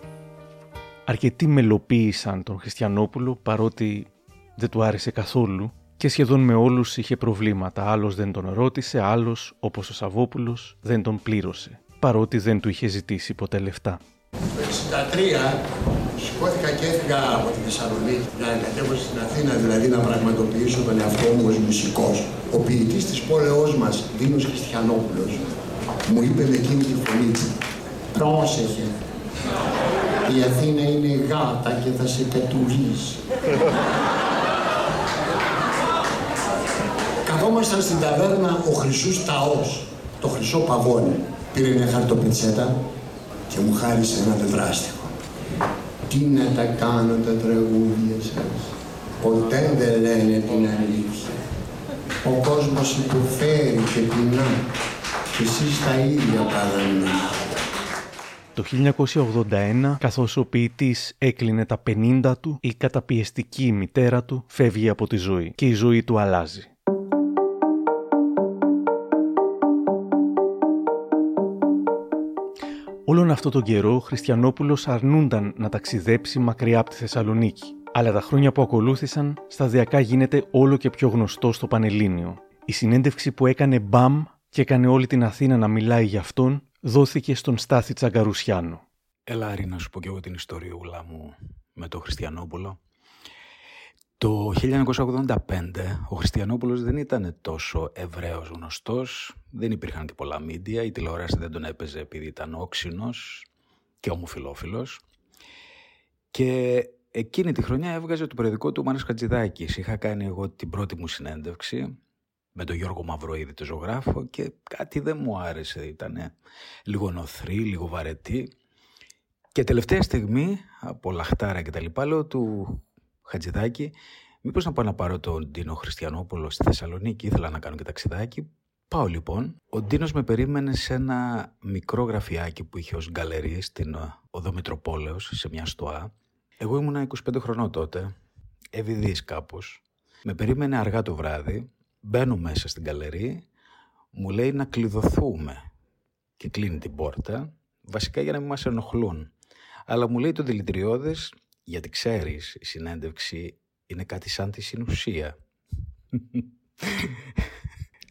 Αρκετοί μελοποίησαν τον Χριστιανόπουλο παρότι δεν του άρεσε καθόλου και σχεδόν με όλους είχε προβλήματα. Άλλος δεν τον ρώτησε, άλλος, όπως ο Σαββόπουλος, δεν τον πλήρωσε, παρότι δεν του είχε ζητήσει ποτέ λεφτά. Το 1963 σηκώθηκα και έφυγα από τη Θεσσαλονίκη να εγκατέβω στην Αθήνα, δηλαδή να πραγματοποιήσω τον εαυτό μου ως μουσικός. Ο ποιητής της πόλεως μας, Δίνος Χριστιανόπουλος, μου είπε με εκείνη τη φωνή του πρόσεχε η Αθήνα είναι γάτα και θα σε κατουρίσει Καθόμασταν στην ταβέρνα ο Χρυσούς Ταός, το χρυσό παγόνι. Πήρε μια χαρτοπετσέτα και μου χάρισε ένα τετράστιχο. Τι να τα κάνω τα τραγούδια σας; Ποτέ δεν λένε την αλήθεια. Ο κόσμος υποφέρει και πεινά και εσείς τα ίδια Το 1981, καθώς ο ποιητής έκλεινε τα 50 του, η καταπιεστική μητέρα του φεύγει από τη ζωή και η ζωή του αλλάζει. Όλον αυτό τον καιρό, ο Χριστιανόπουλος αρνούνταν να ταξιδέψει μακριά από τη Θεσσαλονίκη. αλλά τα χρόνια που ακολούθησαν σταδιακά γίνεται όλο και πιο γνωστό στο Πανελλήνιο. Η συνέντευξη που έκανε μπαμ και έκανε όλη την Αθήνα να μιλάει για αυτόν δόθηκε στον Στάθη Τσαγκαρουσιάνο. Έλα, Άρη, να σου πω και εγώ την ιστοριούλα μου με τον Χριστιανόπουλο. Το 1985 ο Χριστιανόπουλος δεν ήταν τόσο ευρέως γνωστός, δεν υπήρχαν και πολλά μίντια, η τηλεόραση δεν τον έπαιζε επειδή ήταν όξινος και ομοφιλόφιλος. Και εκείνη τη χρονιά έβγαζε το περιοδικό του Μάνος Χατζηδάκης. Είχα κάνει εγώ την πρώτη μου συνέντευξη με τον Γιώργο Μαυροίδη, το ζωγράφο και κάτι δεν μου άρεσε. Ήταν λίγο νοθρή, λίγο βαρετή. Και τελευταία στιγμή, από λαχτάρα και τα λοιπά, λέω του Χατζηδάκη, μήπως να πάω να πάρω τον Ντίνο Χριστιανόπουλο στη Θεσσαλονίκη, ήθελα να κάνω και ταξιδάκι. Πάω λοιπόν. Ο Ντίνος με περίμενε σε ένα μικρό γραφιάκι που είχε ως γκαλερί στην Οδό Μητροπόλεως, σε μια στοά. Εγώ ήμουνα 25 χρονών τότε, ευηδής κάπως. Με περίμενε αργά το βράδυ, μπαίνω μέσα στην γκαλερί, μου λέει να κλειδωθούμε και κλείνει την πόρτα, βασικά για να μην μας ενοχλούν. Αλλά μου λέει το δηλητηριώδες, γιατί ξέρεις, η συνέντευξη είναι κάτι σαν τη συνουσία.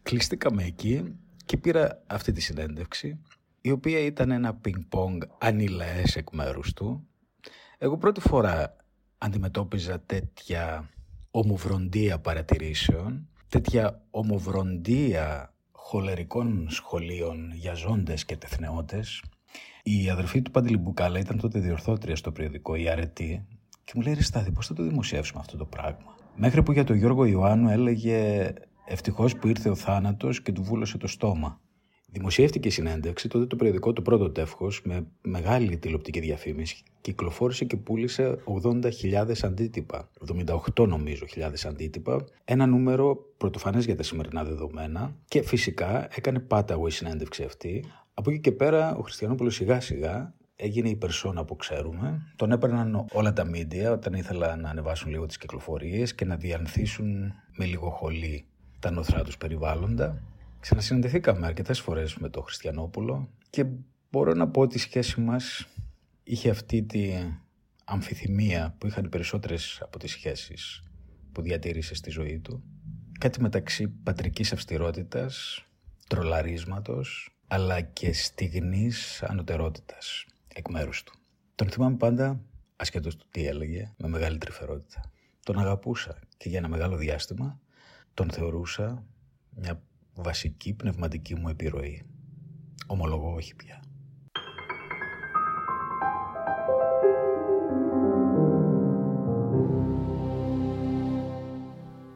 Κλείστηκαμε εκεί και πήρα αυτή τη συνέντευξη, η οποία ήταν ένα πινκ-πονγκ ανηλαές εκ μέρους του. Εγώ πρώτη φορά αντιμετώπιζα τέτοια ομοβροντία παρατηρήσεων, τέτοια ομοβροντία χολερικών σχολείων για ζώντες και τεθνεώτες. Η αδερφή του Πάντη Μπουκάλα ήταν τότε διορθώτρια στο περιοδικό «Η Αρετή» και μου λέει «Ρε Στάδη, πώς θα το δημοσιεύσουμε αυτό το πράγμα». Μέχρι που για τον Γιώργο Ιωάννου έλεγε «Ευτυχώς που ήρθε ο θάνατος και του βούλωσε το στόμα». Δημοσιεύτηκε η συνέντευξη, τότε το περιοδικό του πρώτο τεύχος με μεγάλη τηλεοπτική διαφήμιση κυκλοφόρησε και πούλησε 80.000 αντίτυπα, 78 νομίζω χιλιάδες αντίτυπα, ένα νούμερο πρωτοφανές για τα σημερινά δεδομένα και φυσικά έκανε πάταγο η συνέντευξη αυτή. Από εκεί και πέρα ο Χριστιανόπουλος σιγά σιγά έγινε η περσόνα που ξέρουμε. Τον έπαιρναν όλα τα μίντια όταν ήθελαν να ανεβάσουν λίγο τις κυκλοφορίες και να διανθίσουν με λίγο χολή τα νοθρά τους περιβάλλοντα. Ξανασυναντηθήκαμε αρκετές φορές με τον Χριστιανόπουλο και μπορώ να πω ότι η σχέση μας είχε αυτή τη αμφιθυμία που είχαν οι περισσότερες από τις σχέσεις που διατήρησε στη ζωή του. Κάτι μεταξύ πατρικής αυστηρότητας, τρολαρίσματος, αλλά και στιγνής ανωτερότητας εκ μέρους του. Τον θυμάμαι πάντα, ασχέτως του τι έλεγε, με μεγάλη τρυφερότητα. Τον αγαπούσα και για ένα μεγάλο διάστημα τον θεωρούσα μια βασική πνευματική μου επιρροή. Ομολογώ όχι πια.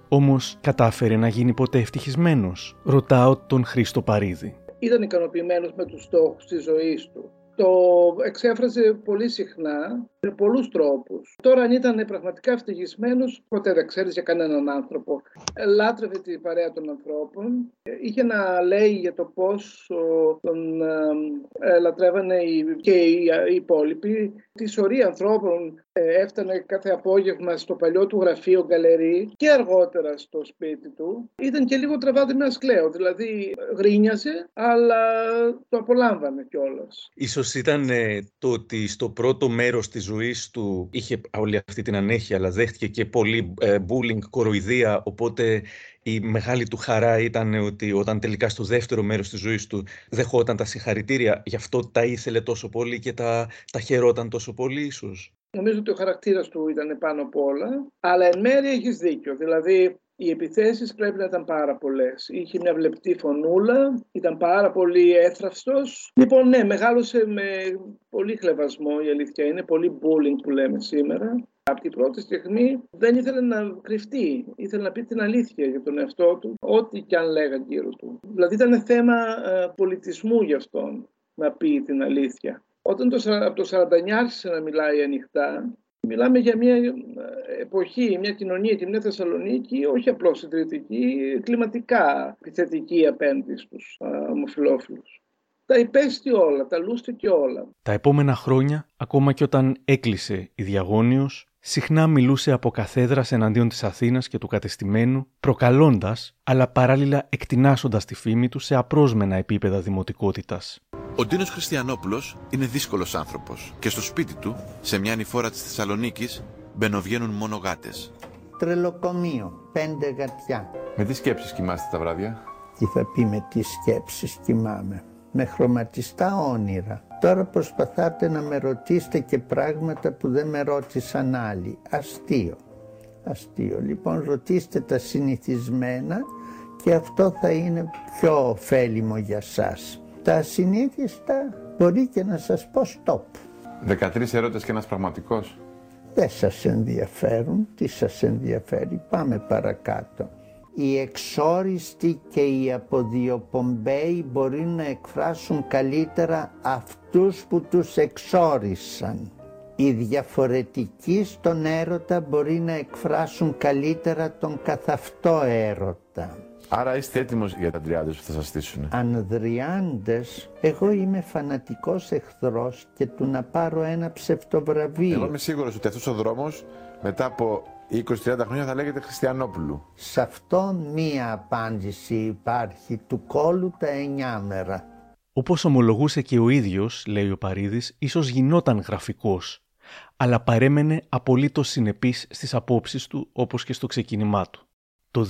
Όμως κατάφερε να γίνει ποτέ ευτυχισμένος, ρωτάω τον Χρήστο Παρίδη. Ήταν ικανοποιημένος με τους στόχους της ζωής του το εξέφραζε πολύ συχνά με πολλούς τρόπους. Τώρα αν ήταν πραγματικά ευτυχισμένος, ποτέ δεν ξέρεις για κανέναν άνθρωπο. Λάτρευε την παρέα των ανθρώπων. Είχε να λέει για το πώς τον ε, λατρεύανε και οι, οι υπόλοιποι. Τη σωρή ανθρώπων ε, έφτανε κάθε απόγευμα στο παλιό του γραφείο γκαλερί και αργότερα στο σπίτι του. Ήταν και λίγο τραβάτη με ασκλαίο, δηλαδή γρίνιαζε, αλλά το απολάμβανε κιόλας. Ίσως ήταν ε, το ότι στο πρώτο μέρος της ζωής του είχε όλη αυτή την ανέχεια, αλλά δέχτηκε και πολύ ε, bullying, κοροϊδία, οπότε η μεγάλη του χαρά ήταν ότι όταν τελικά στο δεύτερο μέρος της ζωής του δεχόταν τα συγχαρητήρια, γι' αυτό τα ήθελε τόσο πολύ και τα, τα χαιρόταν τόσο πολύ ίσως. Νομίζω ότι ο χαρακτήρας του ήταν πάνω απ' όλα, αλλά εν μέρει έχεις δίκιο. Δηλαδή, οι επιθέσεις πρέπει να ήταν πάρα πολλές. Είχε μια βλεπτή φωνούλα, ήταν πάρα πολύ έθραυστος. Λοιπόν, ναι, μεγάλωσε με πολύ χλεβασμό η αλήθεια είναι, πολύ bullying που λέμε σήμερα. Από την πρώτη στιγμή δεν ήθελε να κρυφτεί, ήθελε να πει την αλήθεια για τον εαυτό του, ό,τι και αν λέγανε γύρω του. Δηλαδή ήταν θέμα ε, πολιτισμού για αυτόν να πει την αλήθεια. Όταν το, από το 49 άρχισε να μιλάει ανοιχτά, μιλάμε για μια ε, εποχή, μια κοινωνία και μια Θεσσαλονίκη όχι απλώς συντηρητική, κλιματικά επιθετική απέναντι στους ομοφυλόφιλους. Τα υπέστη όλα, τα λούστηκε όλα. Τα επόμενα χρόνια, ακόμα και όταν έκλεισε η Διαγώνιος, συχνά μιλούσε από καθέδρας εναντίον της Αθήνας και του κατεστημένου, προκαλώντας, αλλά παράλληλα εκτινάσοντας τη φήμη του σε απρόσμενα επίπεδα δημοτικότητας. Ο Ντίνος Χριστιανόπουλος είναι δύσκολος άνθρωπος και στο σπίτι του, σε μια ανηφόρα της Θεσσαλονίκης, μπαινοβγαίνουν μόνο γάτες. Τρελοκομείο, πέντε γατιά. Με τι σκέψεις κοιμάστε τα βράδια; Τι θα πει με τι σκέψεις κοιμάμαι. Με χρωματιστά όνειρα. Τώρα προσπαθάτε να με ρωτήσετε και πράγματα που δεν με ρώτησαν άλλοι. Αστείο. Αστείο. Λοιπόν, ρωτήστε τα συνηθισμένα και αυτό θα είναι πιο ωφέλιμο για σας. Τα ασυνήθιστα μπορεί και να σας πω stop. 13 ερώτες και ένας πραγματικός. Δεν σας ενδιαφέρουν. Τι σας ενδιαφέρει. Πάμε παρακάτω. Οι εξόριστοι και οι αποδιοπομπαίοι μπορεί να εκφράσουν καλύτερα αυτούς που τους εξόρισαν. Οι διαφορετικοί στον έρωτα μπορεί να εκφράσουν καλύτερα τον καθαυτό έρωτα. Άρα είστε έτοιμος για τα τριάντες που θα σας στήσουν. Ανδριάντες, εγώ είμαι φανατικός εχθρός και του να πάρω ένα ψευτοβραβείο. Εγώ είμαι σίγουρος ότι αυτός ο δρόμος μετά από 20-30 χρόνια θα λέγεται Χριστιανόπουλου. Σε αυτό μία απάντηση υπάρχει, του κόλου τα εννιάμερα. Όπως ομολογούσε και ο ίδιος, λέει ο Παρίδης, ίσως γινόταν γραφικός, αλλά παρέμενε απολύτως συνεπής στις απόψεις του όπως και στο ξεκίνημά του. Το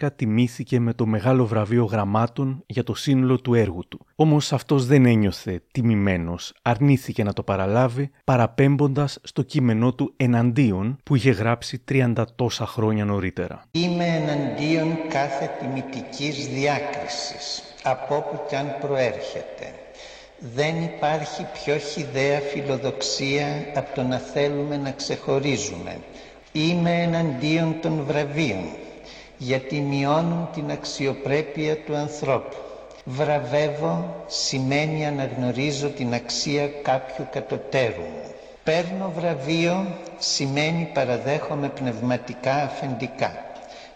2012 τιμήθηκε με το μεγάλο βραβείο γραμμάτων για το σύνολο του έργου του. Όμως αυτός δεν ένιωθε τιμημένος, αρνήθηκε να το παραλάβει παραπέμποντας στο κείμενό του «Εναντίον» που είχε γράψει 30 τόσα χρόνια νωρίτερα. Είμαι εναντίον κάθε τιμητικής διάκρισης, από όπου κι αν προέρχεται. Δεν υπάρχει πιο χιδαία φιλοδοξία από το να θέλουμε να ξεχωρίζουμε. Είμαι εναντίον των βραβείων, γιατί μειώνουν την αξιοπρέπεια του ανθρώπου. Βραβεύω σημαίνει αναγνωρίζω την αξία κάποιου κατωτέρου μου. Παίρνω βραβείο σημαίνει παραδέχομαι πνευματικά αφεντικά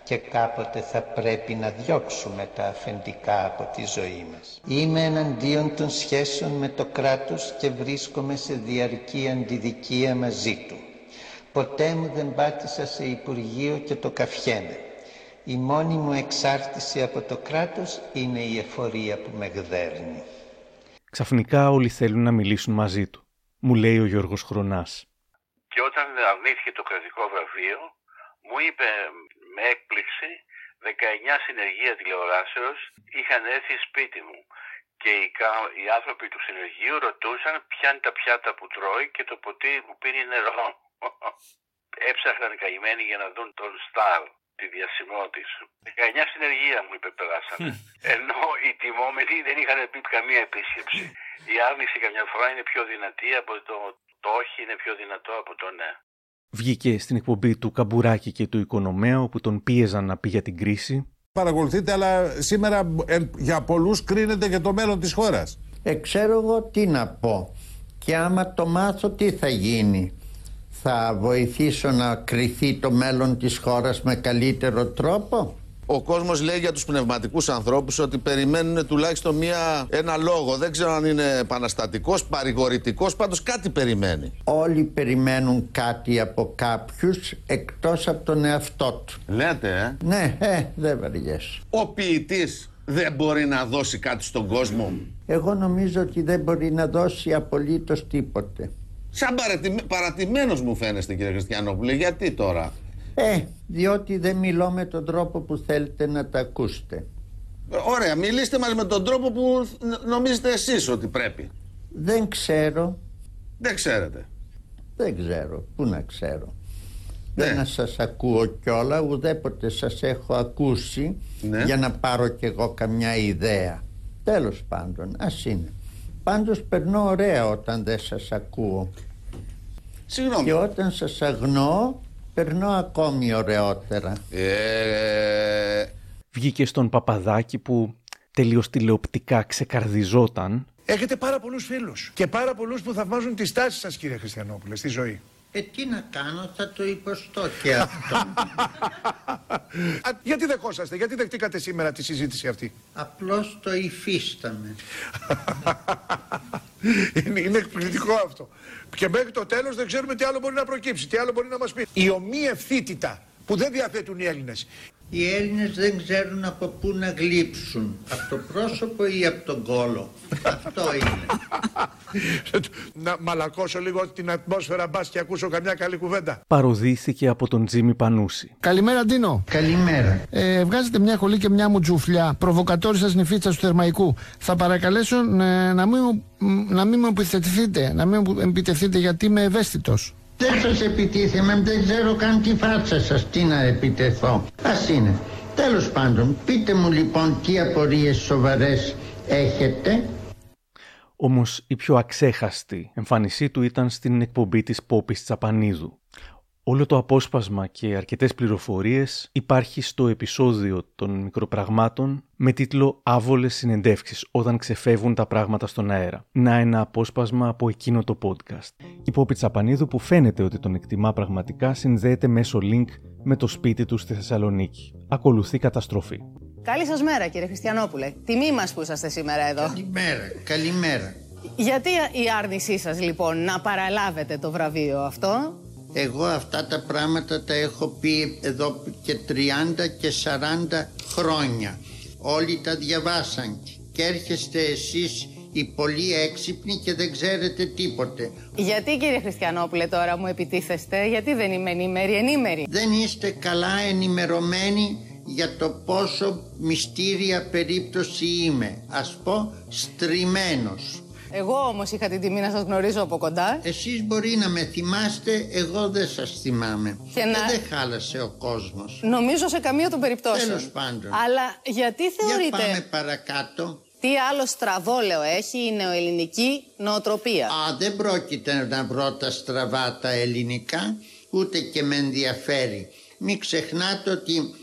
και κάποτε θα πρέπει να διώξουμε τα αφεντικά από τη ζωή μας. Είμαι εναντίον των σχέσεων με το κράτος και βρίσκομαι σε διαρκή αντιδικία μαζί του. Ποτέ μου δεν πάτησα σε Υπουργείο και το καφιέμαι. Η μόνη μου εξάρτηση από το κράτος είναι η εφορία που με γδέρνει. Ξαφνικά όλοι θέλουν να μιλήσουν μαζί του, μου λέει ο Γιώργος Χρονάς. Και όταν αρνήθηκε το κρατικό βραβείο, μου είπε με έκπληξη 19 συνεργεία τηλεοράσεως είχαν έρθει σπίτι μου και οι, οι άνθρωποι του συνεργείου ρωτούσαν ποια είναι τα πιάτα που τρώει και το ποτήρι που πίνει νερό. Έψαχναν καημένοι για να δουν τον Σταρ, τη διασημό της. 19 συνεργεία μου είπε περάσαν. Ενώ οι τιμόμενοι δεν είχαν πει καμία επίσκεψη. Η άρνηση καμιά φορά είναι πιο δυνατή από το, το όχι είναι πιο δυνατό από το ναι. Βγήκε στην εκπομπή του Καμπουράκη και του Οικονομέα όπου τον πίεζαν να πει για την κρίση. Παρακολουθείτε, αλλά σήμερα για πολλούς κρίνεται για το μέλλον της χώρας. Ε, ξέρω εγώ τι να πω. Και άμα το μάθω τι θα γίνει θα βοηθήσω να κρυθεί το μέλλον της χώρας με καλύτερο τρόπο; Ο κόσμος λέει για τους πνευματικούς ανθρώπους ότι περιμένουν τουλάχιστον μία, ένα λόγο. Δεν ξέρω αν είναι επαναστατικός, παρηγορητικός, πάντως κάτι περιμένει. Όλοι περιμένουν κάτι από κάποιους εκτός από τον εαυτό του. Λέτε, ε; Ναι, ε, δεν βαριέσαι. Ο ποιητής δεν μπορεί να δώσει κάτι στον κόσμο; Εγώ νομίζω ότι δεν μπορεί να δώσει απολύτως τίποτε. Σαν παρατημένος μου φαίνεστε κύριε Χριστιανόπουλε, γιατί τώρα; Ε, διότι δεν μιλώ με τον τρόπο που θέλετε να τα ακούσετε. Ωραία, μιλήστε μας με τον τρόπο που νομίζετε εσείς ότι πρέπει. Δεν ξέρω. Δεν ξέρετε. Δεν ξέρω. Πού να ξέρω. Ναι. Δεν να σας ακούω κιόλα, ουδέποτε σας έχω ακούσει ναι. για να πάρω κι εγώ καμιά ιδέα. Τέλος πάντων, ας είναι. Πάντως περνώ ωραία όταν δεν σας ακούω. Συγγνώμη. Και όταν σας αγνώ, περνώ ακόμη ωραιότερα. Ε... Βγήκε στον Παπαδάκη που τελείως τηλεοπτικά ξεκαρδιζόταν. Έχετε πάρα πολλούς φίλους και πάρα πολλούς που θαυμάζουν τις τάσεις σας κύριε Χριστιανόπουλε στη ζωή. Ε, τι να κάνω, θα το υποστώ και αυτό. γιατί δεχόσαστε, γιατί δεχτήκατε σήμερα τη συζήτηση αυτή; Απλώς το υφίσταμε. είναι, είναι εκπληκτικό αυτό. Και μέχρι το τέλος δεν ξέρουμε τι άλλο μπορεί να προκύψει, τι άλλο μπορεί να μας πει. Η ομοίευθύτητα που δεν διαθέτουν οι Έλληνες. Οι Έλληνες δεν ξέρουν από πού να γλύψουν. Από το πρόσωπο ή από τον κόλο. Αυτό είναι. να μαλακώσω λίγο την ατμόσφαιρα μπας και ακούσω καμιά καλή κουβέντα. Παροδίθηκε από τον Τζίμι Πανούση. Καλημέρα, Ντίνο. Καλημέρα. Ε, βγάζετε μια χολή και μια μουτζουφλιά. Προβοκατόρισα νηφίτσα του Θερμαϊκού. Θα παρακαλέσω ε, να, μην, μου- μ, να μην μου επιθετηθείτε, να μην μου επιτεθείτε γιατί είμαι ευαίσθητος. Δεν σας επιτίθεμαι, δεν ξέρω καν τη φάτσα σας, τι να επιτεθώ. Ας είναι. Τέλος πάντων, πείτε μου λοιπόν τι απορίες σοβαρές έχετε. Όμως η πιο αξέχαστη εμφάνισή του ήταν στην εκπομπή της Πόπης Τσαπανίδου. Όλο το απόσπασμα και αρκετές πληροφορίες υπάρχει στο επεισόδιο των μικροπραγμάτων με τίτλο «Άβολες συνεντεύξεις όταν ξεφεύγουν τα πράγματα στον αέρα». Να ένα απόσπασμα από εκείνο το podcast. Η Πόπη Τσαπανίδου που φαίνεται ότι τον εκτιμά πραγματικά συνδέεται μέσω link με το σπίτι του στη Θεσσαλονίκη. Ακολουθεί καταστροφή. Καλή σας μέρα κύριε Χριστιανόπουλε. Τιμή μας που είσαστε σήμερα εδώ. Καλημέρα, καλημέρα. Γιατί η άρνησή σας λοιπόν να παραλάβετε το βραβείο αυτό; Εγώ αυτά τα πράγματα τα έχω πει εδώ και 30 και 40 χρόνια. Όλοι τα διαβάσαν και έρχεστε εσείς οι πολύ έξυπνοι και δεν ξέρετε τίποτε. Γιατί κύριε Χριστιανόπουλε τώρα μου επιτίθεστε, γιατί δεν είμαι ενήμερη, ενήμερη; Δεν είστε καλά ενημερωμένοι για το πόσο μυστήρια περίπτωση είμαι. Ας πω στριμμένος. Εγώ όμως είχα την τιμή να σας γνωρίζω από κοντά. Εσείς μπορεί να με θυμάστε, εγώ δεν σας θυμάμαι. Και να- Ε, δεν χάλασε ο κόσμος. Νομίζω σε καμία των περιπτώσεων. Τέλος πάντων. Αλλά γιατί Για θεωρείτε πάμε παρακάτω. τι άλλο στραβόλαιο έχει η νεοελληνική νοοτροπία. Α, δεν πρόκειται να βρω τα στραβά τα ελληνικά, ούτε και με ενδιαφέρει. Μην ξεχνάτε ότι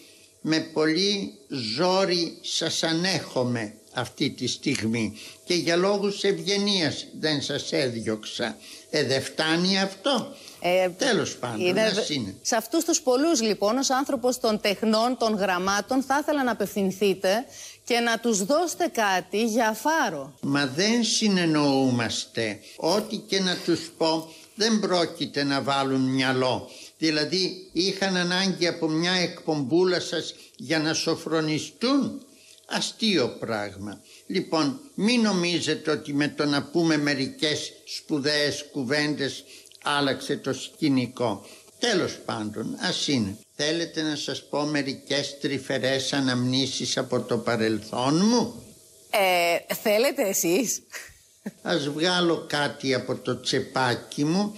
με πολύ ζόρι σας ανέχομαι αυτή τη στιγμή και για λόγους ευγενίας δεν σας έδιωξα. Ε, δεν φτάνει αυτό. Ε, Τέλος πάντων, είναι- ας είναι. Σε αυτούς τους πολλούς λοιπόν ως άνθρωπος των τεχνών, των γραμμάτων θα ήθελα να απευθυνθείτε και να τους δώσετε κάτι για φάρο. Μα δεν συνεννοούμαστε. Ό,τι και να τους πω δεν πρόκειται να βάλουν μυαλό. Δηλαδή είχαν ανάγκη από μια εκπομπούλα σας για να σοφρονιστούν. Αστείο πράγμα. Λοιπόν, μην νομίζετε ότι με το να πούμε μερικές σπουδαίες κουβέντες άλλαξε το σκηνικό. Τέλος πάντων, ας είναι. Θέλετε να σας πω μερικές τρυφερές αναμνήσεις από το παρελθόν μου; Ε, θέλετε εσείς; Ας βγάλω κάτι από το τσεπάκι μου.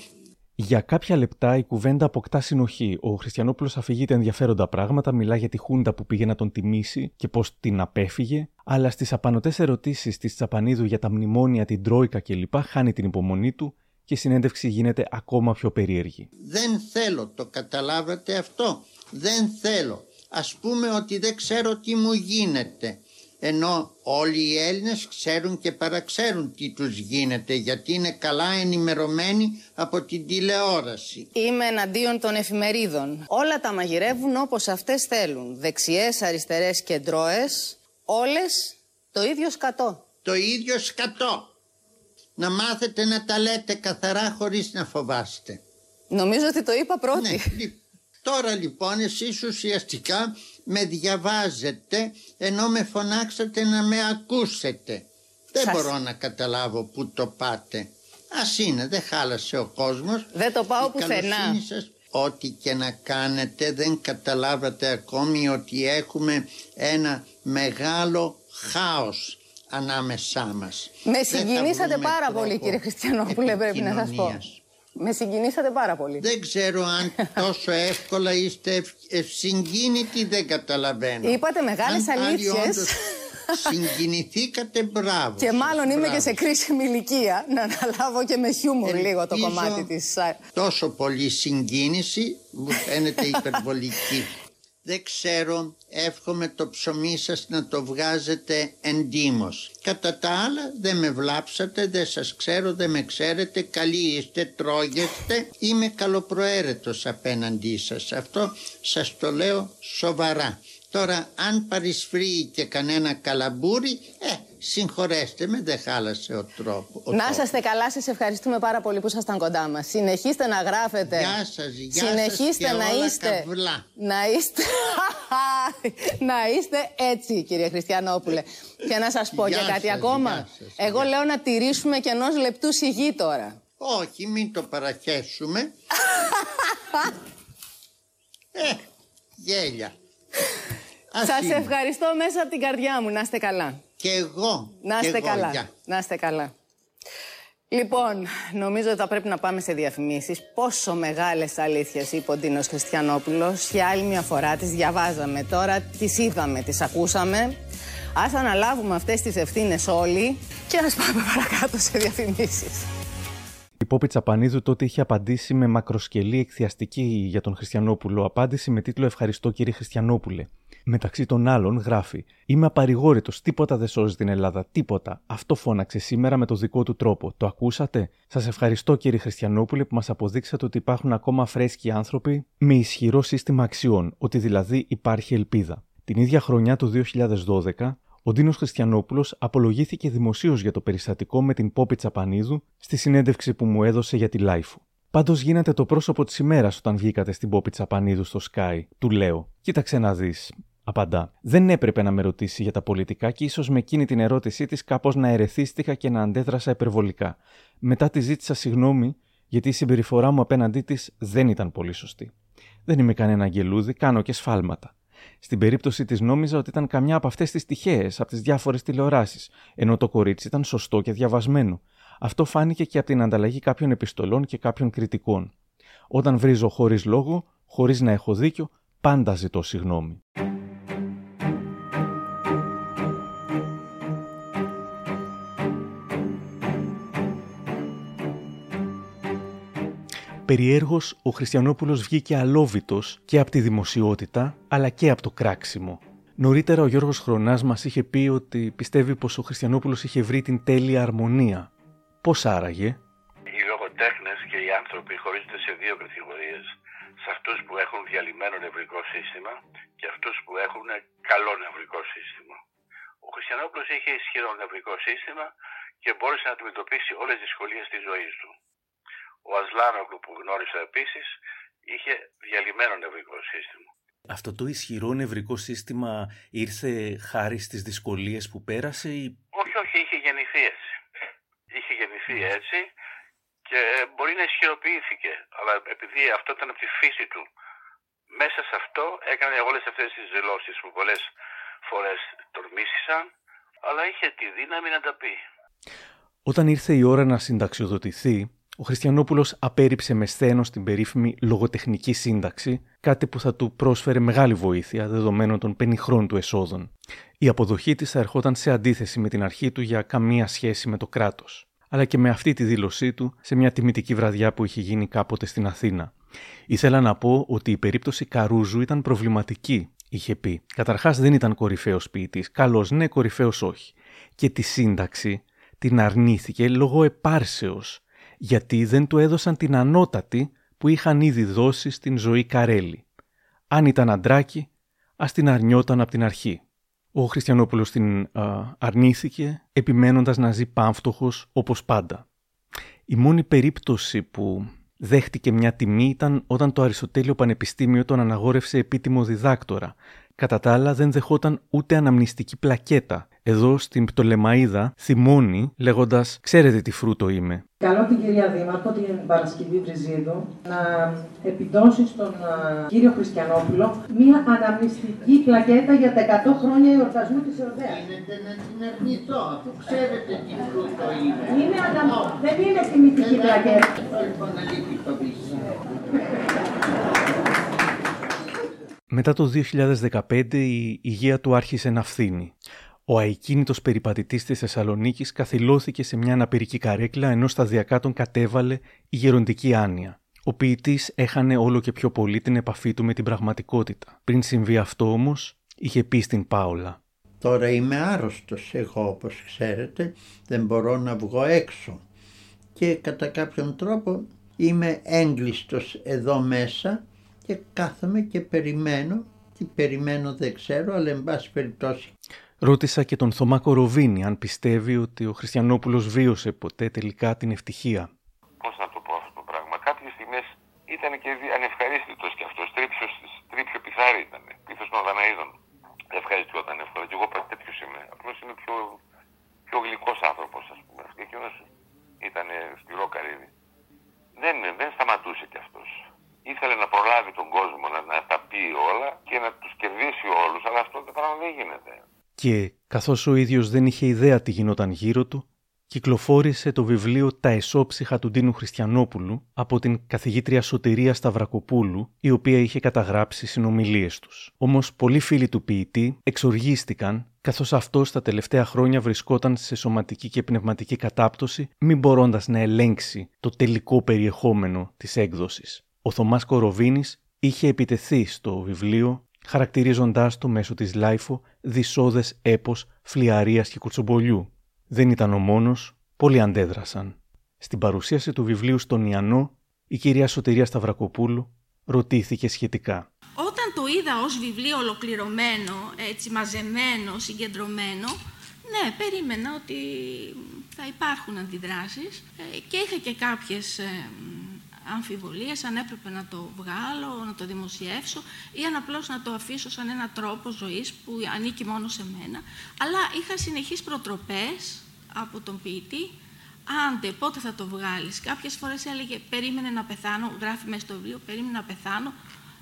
Για κάποια λεπτά η κουβέντα αποκτά συνοχή. Ο Χριστιανόπουλος αφηγείται ενδιαφέροντα πράγματα, μιλά για τη Χούντα που πήγε να τον τιμήσει και πώς την απέφυγε, αλλά στις απανοτές ερωτήσεις της Τσαπανίδου για τα μνημόνια, την Τρόικα κλπ. χάνει την υπομονή του και η συνέντευξη γίνεται ακόμα πιο περίεργη. Δεν θέλω, το καταλάβατε αυτό. Δεν θέλω. Ας πούμε ότι δεν ξέρω τι μου γίνεται. Ενώ όλοι οι Έλληνες ξέρουν και παραξέρουν τι τους γίνεται γιατί είναι καλά ενημερωμένοι από την τηλεόραση. Είμαι εναντίον των εφημερίδων. Όλα τα μαγειρεύουν όπως αυτές θέλουν. Δεξιές, αριστερές και ντρόες. Όλες το ίδιο σκατό. Το ίδιο σκατό. Να μάθετε να τα λέτε καθαρά χωρίς να φοβάστε. Νομίζω ότι το είπα πρώτη. Ναι, λι- Τώρα λοιπόν εσείς ουσιαστικά με διαβάζετε ενώ με φωνάξατε να με ακούσετε. Δεν Σας- μπορώ να καταλάβω πού το πάτε. Ας είναι, δεν χάλασε ο κόσμος. Δεν το πάω Η πουθενά. καλοσύνη σας, Ό,τι και να κάνετε δεν καταλάβατε ακόμη ότι έχουμε ένα μεγάλο χάος ανάμεσά μας. Με Δεν θα συγκινήσατε βρούμε πάρα τρόπο πολύ κύριε Χριστιανόπουλε πρέπει να σας πω. Επικοινωνίας. Με συγκινήσατε πάρα πολύ. Δεν ξέρω αν τόσο εύκολα είστε ευ- ευσυγκίνητοι, δεν καταλαβαίνω. Είπατε μεγάλες Αν πάλι αλήθειες. όντως Συγκινηθήκατε, μπράβο. Και σας, μάλλον είμαι μπράβο. και σε κρίσιμη ηλικία να αναλάβω και με χιούμορ λίγο το Ελπίζω κομμάτι της... α, Τόσο πολύ συγκίνηση μου φαίνεται υπερβολική. Δεν ξέρω, εύχομαι το ψωμί σας να το βγάζετε εντύμως. Κατά τα άλλα δεν με βλάψατε, δεν σας ξέρω, δεν με ξέρετε, καλοί είστε, τρώγεστε. Είμαι καλοπροαίρετος απέναντί σας. Αυτό σας το λέω σοβαρά. Τώρα αν παρισφρεί και κανένα καλαμπούρι, ε, Συγχωρέστε με, δεν χάλασε ο τρόπο. να είσαστε καλά, σας ευχαριστούμε πάρα πολύ που ήσασταν κοντά μας. Συνεχίστε να γράφετε. Γεια σας, γεια Συνεχίστε σας και να όλα είστε. καβλά. Να είστε. να είστε έτσι, κύριε Χριστιανόπουλε. Και να σας πω Γεια και κάτι σας, ακόμα. γεια σας, Εγώ λέω να τηρήσουμε και ενός λεπτού σιγή τώρα. Όχι, μην το παραχέσουμε. ε, γέλια. Ας Σας είναι. ευχαριστώ μέσα από την καρδιά μου. Να είστε καλά. Και εγώ. Να και είστε εγώ, καλά. γεια. Να είστε καλά. Λοιπόν, νομίζω ότι θα πρέπει να πάμε σε διαφημίσεις. Πόσο μεγάλες αλήθειες είπε ο Ντίνος Χριστιανόπουλος. Για άλλη μια φορά τις διαβάζαμε τώρα, τις είδαμε, τις ακούσαμε. Ας αναλάβουμε αυτές τις ευθύνες όλοι και ας πάμε παρακάτω σε διαφημίσεις. Η Πόπη Τσαπανίδου τότε είχε απαντήσει με μακροσκελή εκθιαστική για τον Χριστιανόπουλο απάντηση με τίτλο Ευχαριστώ κύριε Χριστιανόπουλε. Μεταξύ των άλλων γράφει Είμαι απαρηγόρητος, τίποτα δεν σώζει την Ελλάδα, τίποτα. Αυτό φώναξε σήμερα με το δικό του τρόπο. Το ακούσατε; Σας ευχαριστώ κύριε Χριστιανόπουλε που μας αποδείξατε ότι υπάρχουν ακόμα φρέσκοι άνθρωποι με ισχυρό σύστημα αξιών, ότι δηλαδή υπάρχει ελπίδα. Την ίδια χρονιά του 2012, ο Ντίνος Χριστιανόπουλος απολογήθηκε δημοσίως για το περιστατικό με την Πόπη Τσαπανίδου στη συνέντευξη που μου έδωσε για τη Λάιφου. Πάντως γίνατε το πρόσωπο της ημέρας όταν βγήκατε στην Πόπη Τσαπανίδου στο Sky. Του λέω: Κοίταξε να δεις. Απαντά. Δεν έπρεπε να με ρωτήσει για τα πολιτικά και ίσως με εκείνη την ερώτησή της κάπως να ερεθίστηκα και να αντέδρασα υπερβολικά. Μετά τη ζήτησα συγγνώμη γιατί η συμπεριφορά μου απέναντί της δεν ήταν πολύ σωστή. Δεν είμαι κανένα αγγελούδι, κάνω και σφάλματα. Στην περίπτωση της νόμιζα ότι ήταν καμιά από αυτές τις τυχαίες από τις διάφορες τηλεοράσεις, ενώ το κορίτσι ήταν σωστό και διαβασμένο. Αυτό φάνηκε και από την ανταλλαγή κάποιων επιστολών και κάποιων κριτικών. Όταν βρίζω χωρίς λόγο, χωρίς να έχω δίκιο, πάντα ζητώ συγγνώμη. Περιέργως, ο Χριστιανόπουλος βγήκε αλόβητος και από τη δημοσιότητα, αλλά και από το κράξιμο. Νωρίτερα ο Γιώργος Χρονάς μας είχε πει ότι πιστεύει πως ο Χριστιανόπουλος είχε βρει την τέλεια αρμονία. Πώς άραγε; Οι λογοτέχνες και οι άνθρωποι χωρίζονται σε δύο κατηγορίες. Σε αυτούς που έχουν διαλυμένο νευρικό σύστημα και αυτούς που έχουν καλό νευρικό σύστημα. Ο Χριστιανόπουλος είχε ισχυρό νευρικό σύστημα και μπόρεσε να αντιμετωπίσει όλες τις δυσκολίες της ζωής του. Ο Ασλάνογλου που γνώρισα επίσης είχε διαλυμένο νευρικό σύστημα. Αυτό το ισχυρό νευρικό σύστημα ήρθε χάρη στις δυσκολίες που πέρασε ή... Όχι, όχι, είχε γεννηθεί έτσι. Είχε γεννηθεί έτσι και μπορεί να ισχυροποιήθηκε. Αλλά επειδή αυτό ήταν από τη φύση του, μέσα σε αυτό έκανε όλες αυτές τις δηλώσεις που πολλές φορές τον μίσησαν, αλλά είχε τη δύναμη να τα πει. Όταν ήρθε η ώρα να συνταξιοδοτηθεί, ο Χριστιανόπουλος απέρριψε με σθένος την περίφημη λογοτεχνική σύνταξη, κάτι που θα του πρόσφερε μεγάλη βοήθεια δεδομένων των πενιχρών του εσόδων. Η αποδοχή της θα ερχόταν σε αντίθεση με την αρχή του για καμία σχέση με το κράτος, αλλά και με αυτή τη δήλωσή του σε μια τιμητική βραδιά που είχε γίνει κάποτε στην Αθήνα. Ήθελα να πω ότι η περίπτωση Καρούζου ήταν προβληματική, είχε πει. Καταρχάς δεν ήταν κορυφαίος ποιητής, καλός ναι, κορυφαίος όχι. Και τη σύνταξη την αρνήθηκε λόγω επάρσεως, γιατί δεν του έδωσαν την ανώτατη που είχαν ήδη δώσει στην ζωή Καρέλη. Αν ήταν αντράκι, ας την αρνιόταν από την αρχή. Ο Χριστιανόπουλος την α, αρνήθηκε, επιμένοντας να ζει πάμφτωχος όπως πάντα. Η μόνη περίπτωση που δέχτηκε μια τιμή ήταν όταν το Αριστοτέλειο Πανεπιστήμιο τον αναγόρευσε επίτιμο διδάκτορα. Κατά τα άλλα δεν δεχόταν ούτε αναμνηστική πλακέτα. Εδώ στην Πτολεμαίδα θυμώνει λέγοντας «Ξέρετε τι φρούτο είμαι». Καλώ την κυρία Δήμαρχο, την Παρασκευή Βριζίδου, να επιδώσει στον α, κύριο Χριστιανόπουλο μία αναμνηστική πλακέτα για τα 100 χρόνια εορτασμού της Εορδέας. Γίνεται να την αρνηθώ, αφού ξέρετε τι φρούτο είναι. Είναι ανα... Δεν είναι τιμητική πλακέτα. Λοιπόν, αλήθεια το πεις. Μετά το 2015 η υγεία του άρχισε να φθήνει. Ο αικίνητος περιπατητής της Θεσσαλονίκης καθυλώθηκε σε μια αναπηρική καρέκλα ενώ σταδιακά τον κατέβαλε η γεροντική άνοια. Ο ποιητής έχανε όλο και πιο πολύ την επαφή του με την πραγματικότητα. Πριν συμβεί αυτό όμως, είχε πει στην Πάολα. Τώρα είμαι άρρωστος εγώ όπως ξέρετε, δεν μπορώ να βγω έξω και κατά κάποιον τρόπο είμαι έγκλειστος εδώ μέσα και κάθομαι και περιμένω, τι περιμένω δεν ξέρω αλλά εν πάση περιπτώσει Ρώτησα και τον Θωμά Κοροβίνη αν πιστεύει ότι ο Χριστιανόπουλος βίωσε ποτέ τελικά την ευτυχία. Πώς να το πω αυτό το πράγμα. Κάποιες στιγμές ήταν και ανευχαρίστητος και αυτός. Τρίπιο, τρίπιο πιθάρι ήταν. Πίθος των Δαναίδων. Ευχαριστιόταν εύκολα. Και εγώ τέτοιος είμαι. Απλώς είμαι πιο, πιο γλυκός άνθρωπος ας πούμε. Και εκείνος ήταν σκληρό καρύδι. Δεν, δεν σταματούσε κι αυτός. Ήθελε να προλάβει τον κόσμο, να, να τα πει όλα και να τους κερδίσει όλους, αλλά αυτό το πράγμα δεν γίνεται και καθώς ο ίδιος δεν είχε ιδέα τι γινόταν γύρω του, κυκλοφόρησε το βιβλίο «Τα εσώψυχα του Ντίνου Χριστιανόπουλου» από την καθηγήτρια Σωτηρία Σταυρακοπούλου, η οποία είχε καταγράψει συνομιλίες τους. Όμως πολλοί φίλοι του ποιητή εξοργίστηκαν καθώς αυτός τα τελευταία χρόνια βρισκόταν σε σωματική και πνευματική κατάπτωση, μην μπορώντας να ελέγξει το τελικό περιεχόμενο της έκδοσης. Ο Θωμάς Κοροβίνης είχε επιτεθεί στο βιβλίο χαρακτηρίζοντάς το μέσω της LiFO δυσώδες έπος φλυαρίας και κουτσομπολιού. Δεν ήταν ο μόνος, πολλοί αντέδρασαν. Στην παρουσίαση του βιβλίου στον Ιαννό, η κυρία Σωτηρία Σταυρακοπούλου ρωτήθηκε σχετικά. Όταν το είδα ως βιβλίο ολοκληρωμένο, έτσι μαζεμένο, συγκεντρωμένο, ναι, περίμενα ότι θα υπάρχουν αντιδράσεις ε, και είχα και κάποιες ε, αμφιβολίες αν έπρεπε να το βγάλω, να το δημοσιεύσω ή αν απλώς να το αφήσω σαν ένα τρόπο ζωής που ανήκει μόνο σε μένα. Αλλά είχα συνεχείς προτροπές από τον ποιητή Άντε, πότε θα το βγάλεις. Κάποιες φορές έλεγε, περίμενε να πεθάνω, γράφει μέσα στο βιβλίο, περίμενε να πεθάνω,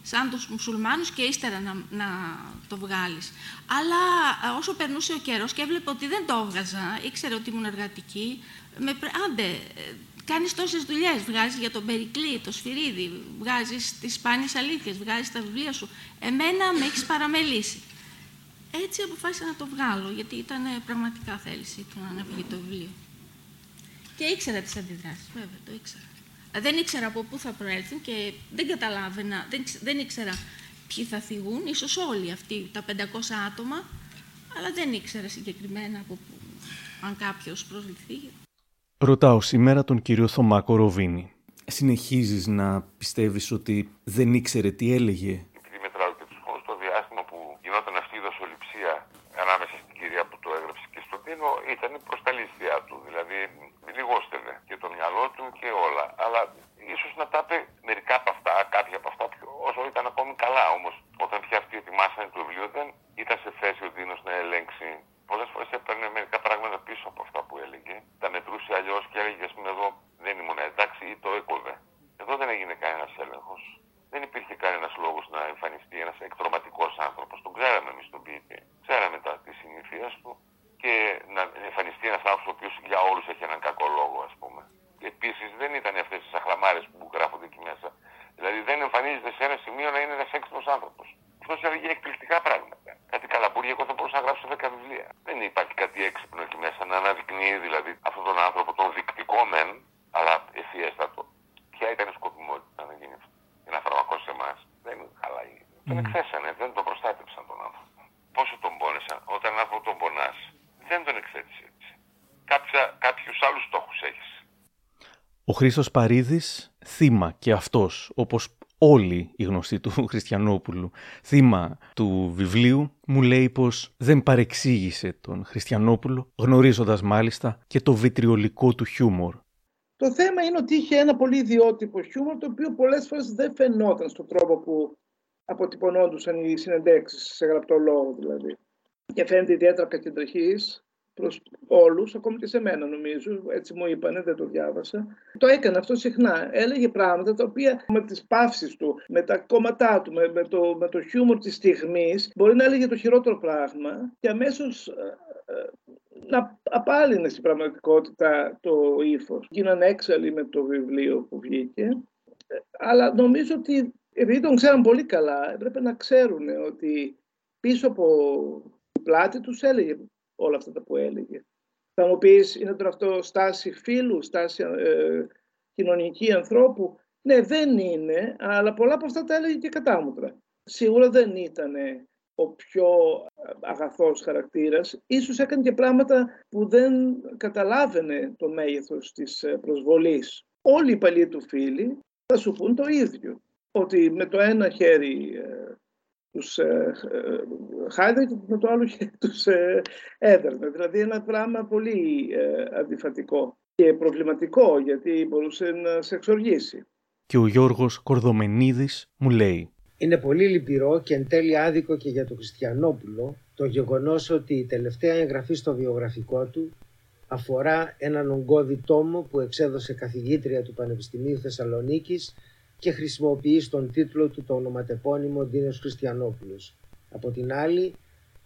σαν τους μουσουλμάνους και ύστερα να, να το βγάλεις. Αλλά ε, όσο περνούσε ο καιρός και έβλεπε ότι δεν το έβγαζα, ήξερε ότι ήμουν εργατική, με, άντε, ε, Κάνεις τόσες δουλειές, βγάζεις για τον Περικλή, το Σφυρίδι, βγάζεις τις σπάνιες αλήθειες, βγάζεις τα βιβλία σου. Εμένα με έχεις παραμελήσει. Έτσι αποφάσισα να το βγάλω, γιατί ήταν πραγματικά θέληση του να βγει το βιβλίο. Και ήξερα τις αντιδράσεις, βέβαια, το ήξερα. Δεν ήξερα από πού θα προέλθουν και δεν καταλάβαινα, δεν, δεν ήξερα ποιοι θα θυγούν, ίσως όλοι αυτοί, τα 500 άτομα, αλλά δεν ήξερα συγκεκριμένα από πού, αν κάποιος προσληφθεί. Ρωτάω σήμερα τον κύριο Θωμά Κοροβίνη. Συνεχίζεις να πιστεύεις ότι δεν ήξερε τι έλεγε; Επειδή μετράω και τους χρόνους, το διάστημα που γινόταν αυτή η δοσοληψία ανάμεσα στην κυρία που το έγραψε και στον Τίνο ήταν προς τα λίστια του. Δηλαδή λιγόστευε και το μυαλό του και όλα. Αλλά ίσως να τα είπε μερικά από αυτά, κάποια από αυτά, πιο, όσο ήταν ακόμη καλά. Όμως όταν πια αυτοί ετοιμάσανε το βιβλίο δεν ήταν σε θέση ο Τίνος να ελέγξει πολλές φορές έπαιρνε μερικά πράγματα πίσω από αυτά που έλεγε. Τα μετρούσε αλλιώς και έλεγε, ας πούμε, εδώ δεν ήμουν εντάξει ή το έκοβε. Εδώ δεν έγινε κανένας έλεγχος. Δεν υπήρχε κανένας λόγος να εμφανιστεί ένας εκτροματικός άνθρωπος. Τον ξέραμε εμείς τον ποιητή. Ξέραμε τα τη συνηθία του και να εμφανιστεί ένας άνθρωπος ο οποίος για όλους έχει έναν κακό λόγο, ας πούμε. Επίσης δεν ήταν αυτές τι αχλαμάρε που γράφονται εκεί μέσα. Δηλαδή δεν εμφανίζεται σε ένα σημείο να είναι ένας έξυπνος άνθρωπος. Αυτός έλεγε εκπληκτικά πράγματα. Κάτι καλαμπούρια, εγώ θα μπορούσα να γράψω 10 βιβλία. Δεν υπάρχει κάτι έξυπνο εκεί μέσα να αναδεικνύει δηλαδή αυτόν τον άνθρωπο, τον δεικτικό μεν, αλλά ευφιέστατο. Ποια ήταν η σκοπιμότητα να γίνει αυτό; Για να φαρμακώσει εμάς. Δεν είναι καλά. Mm. Τον εκθέσανε, δεν τον προστάτεψαν τον άνθρωπο. Πόσο τον πόνεσαν; Όταν ένα άνθρωπο τον πονάς, δεν τον εκθέτησε έτσι. Κάποιους άλλους στόχους έχεις. Ο Χρήστος Παρίδης, θύμα και αυτός, όπως όλοι οι γνωστοί του Χριστιανόπουλου, θύμα του βιβλίου, μου λέει πως δεν παρεξήγησε τον Χριστιανόπουλο, γνωρίζοντας μάλιστα και το βιτριολικό του χιούμορ. Το θέμα είναι ότι είχε ένα πολύ ιδιότυπο χιούμορ, το οποίο πολλές φορές δεν φαινόταν στον τρόπο που αποτυπωνόντουσαν οι συνεντέξεις, σε γραπτό λόγο δηλαδή. Και φαίνεται ιδιαίτερα κακεντρεχής, προς όλους, ακόμη και σε μένα νομίζω, έτσι μου είπανε, δεν το διάβασα. Το έκανε αυτό συχνά. Έλεγε πράγματα τα οποία με τις παύσεις του, με τα κόμματά του, με, το, με το χιούμορ της στιγμής, μπορεί να έλεγε το χειρότερο πράγμα και αμέσως ε, ε, να απάλυνε στην πραγματικότητα το ύφος. Γίνανε έξαλλοι με το βιβλίο που βγήκε. Ε, αλλά νομίζω ότι επειδή τον ξέραν πολύ καλά, έπρεπε να ξέρουν ότι πίσω από πλάτη τους έλεγε όλα αυτά τα που έλεγε. Θα μου πεις, είναι τώρα αυτό στάση φίλου, στάση ε, κοινωνική ανθρώπου. Ναι, δεν είναι, αλλά πολλά από αυτά τα έλεγε και κατάμουτρα. Σίγουρα δεν ήταν ο πιο αγαθός χαρακτήρας. Ίσως έκανε και πράγματα που δεν καταλάβαινε το μέγεθος της ε, προσβολής. Όλοι οι παλιοί του φίλοι θα σου πούν το ίδιο. Ότι με το ένα χέρι ε, τους ε, Χάιδε και με το άλλο χέρι τους ε, έδερνε. Δηλαδή ένα πράγμα πολύ ε, αντιφατικό και προβληματικό γιατί μπορούσε να σε εξοργήσει. Και ο Γιώργος Κορδομενίδης μου λέει είναι πολύ λυπηρό και εν τέλει άδικο και για τον Χριστιανόπουλο το γεγονός ότι η τελευταία εγγραφή στο βιογραφικό του αφορά έναν ογκώδη τόμο που εξέδωσε καθηγήτρια του Πανεπιστημίου Θεσσαλονίκης και χρησιμοποιείς στον τίτλο του το ονοματεπώνυμο Ντίνος Χριστιανόπουλος. Από την άλλη,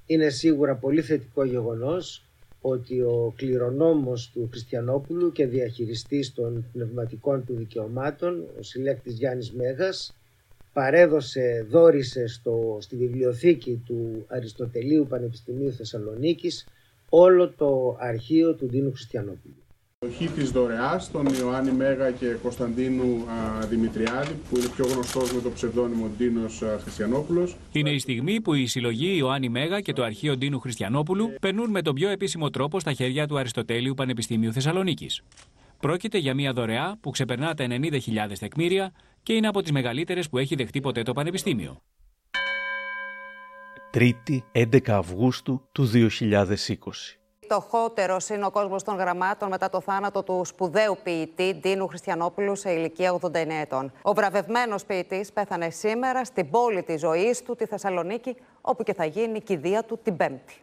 είναι σίγουρα πολύ θετικό γεγονός ότι ο κληρονόμος του Χριστιανόπουλου και διαχειριστής των πνευματικών του δικαιωμάτων, ο συλλέκτης Γιάννης Μέγας, παρέδωσε, δόρισε στο, στη βιβλιοθήκη του Αριστοτελείου Πανεπιστημίου Θεσσαλονίκης όλο το αρχείο του Δίνου Χριστιανόπουλου. Χ της Δωρεάς, τον Ιωάννη Μέγα και Κωνσταντίνου α, Δημητριάδη, που είναι πιο γνωστός με το ψευδόνυμο Ντίνος Χριστιανόπουλος. Είναι η στιγμή που η συλλογή Ιωάννη Μέγα και το αρχείο Ντίνου Χριστιανόπουλου περνούν με τον πιο επίσημο τρόπο στα χέρια του Αριστοτέλειου Πανεπιστημίου Θεσσαλονίκης. Πρόκειται για μια δωρεά που ξεπερνά τα 90.000 τεκμήρια και είναι από τις μεγαλύτερες που έχει δεχτεί ποτέ το Πανεπιστήμιο. Τρίτη 11 Αυγούστου του 2020. Το χώτερο είναι ο κόσμος των γραμμάτων μετά το θάνατο του σπουδαίου ποιητή Ντίνου Χριστιανόπουλου σε ηλικία 89 ετών. Ο βραβευμένος ποιητής πέθανε σήμερα στην πόλη της ζωής του, τη Θεσσαλονίκη, όπου και θα γίνει η κηδεία του την Πέμπτη.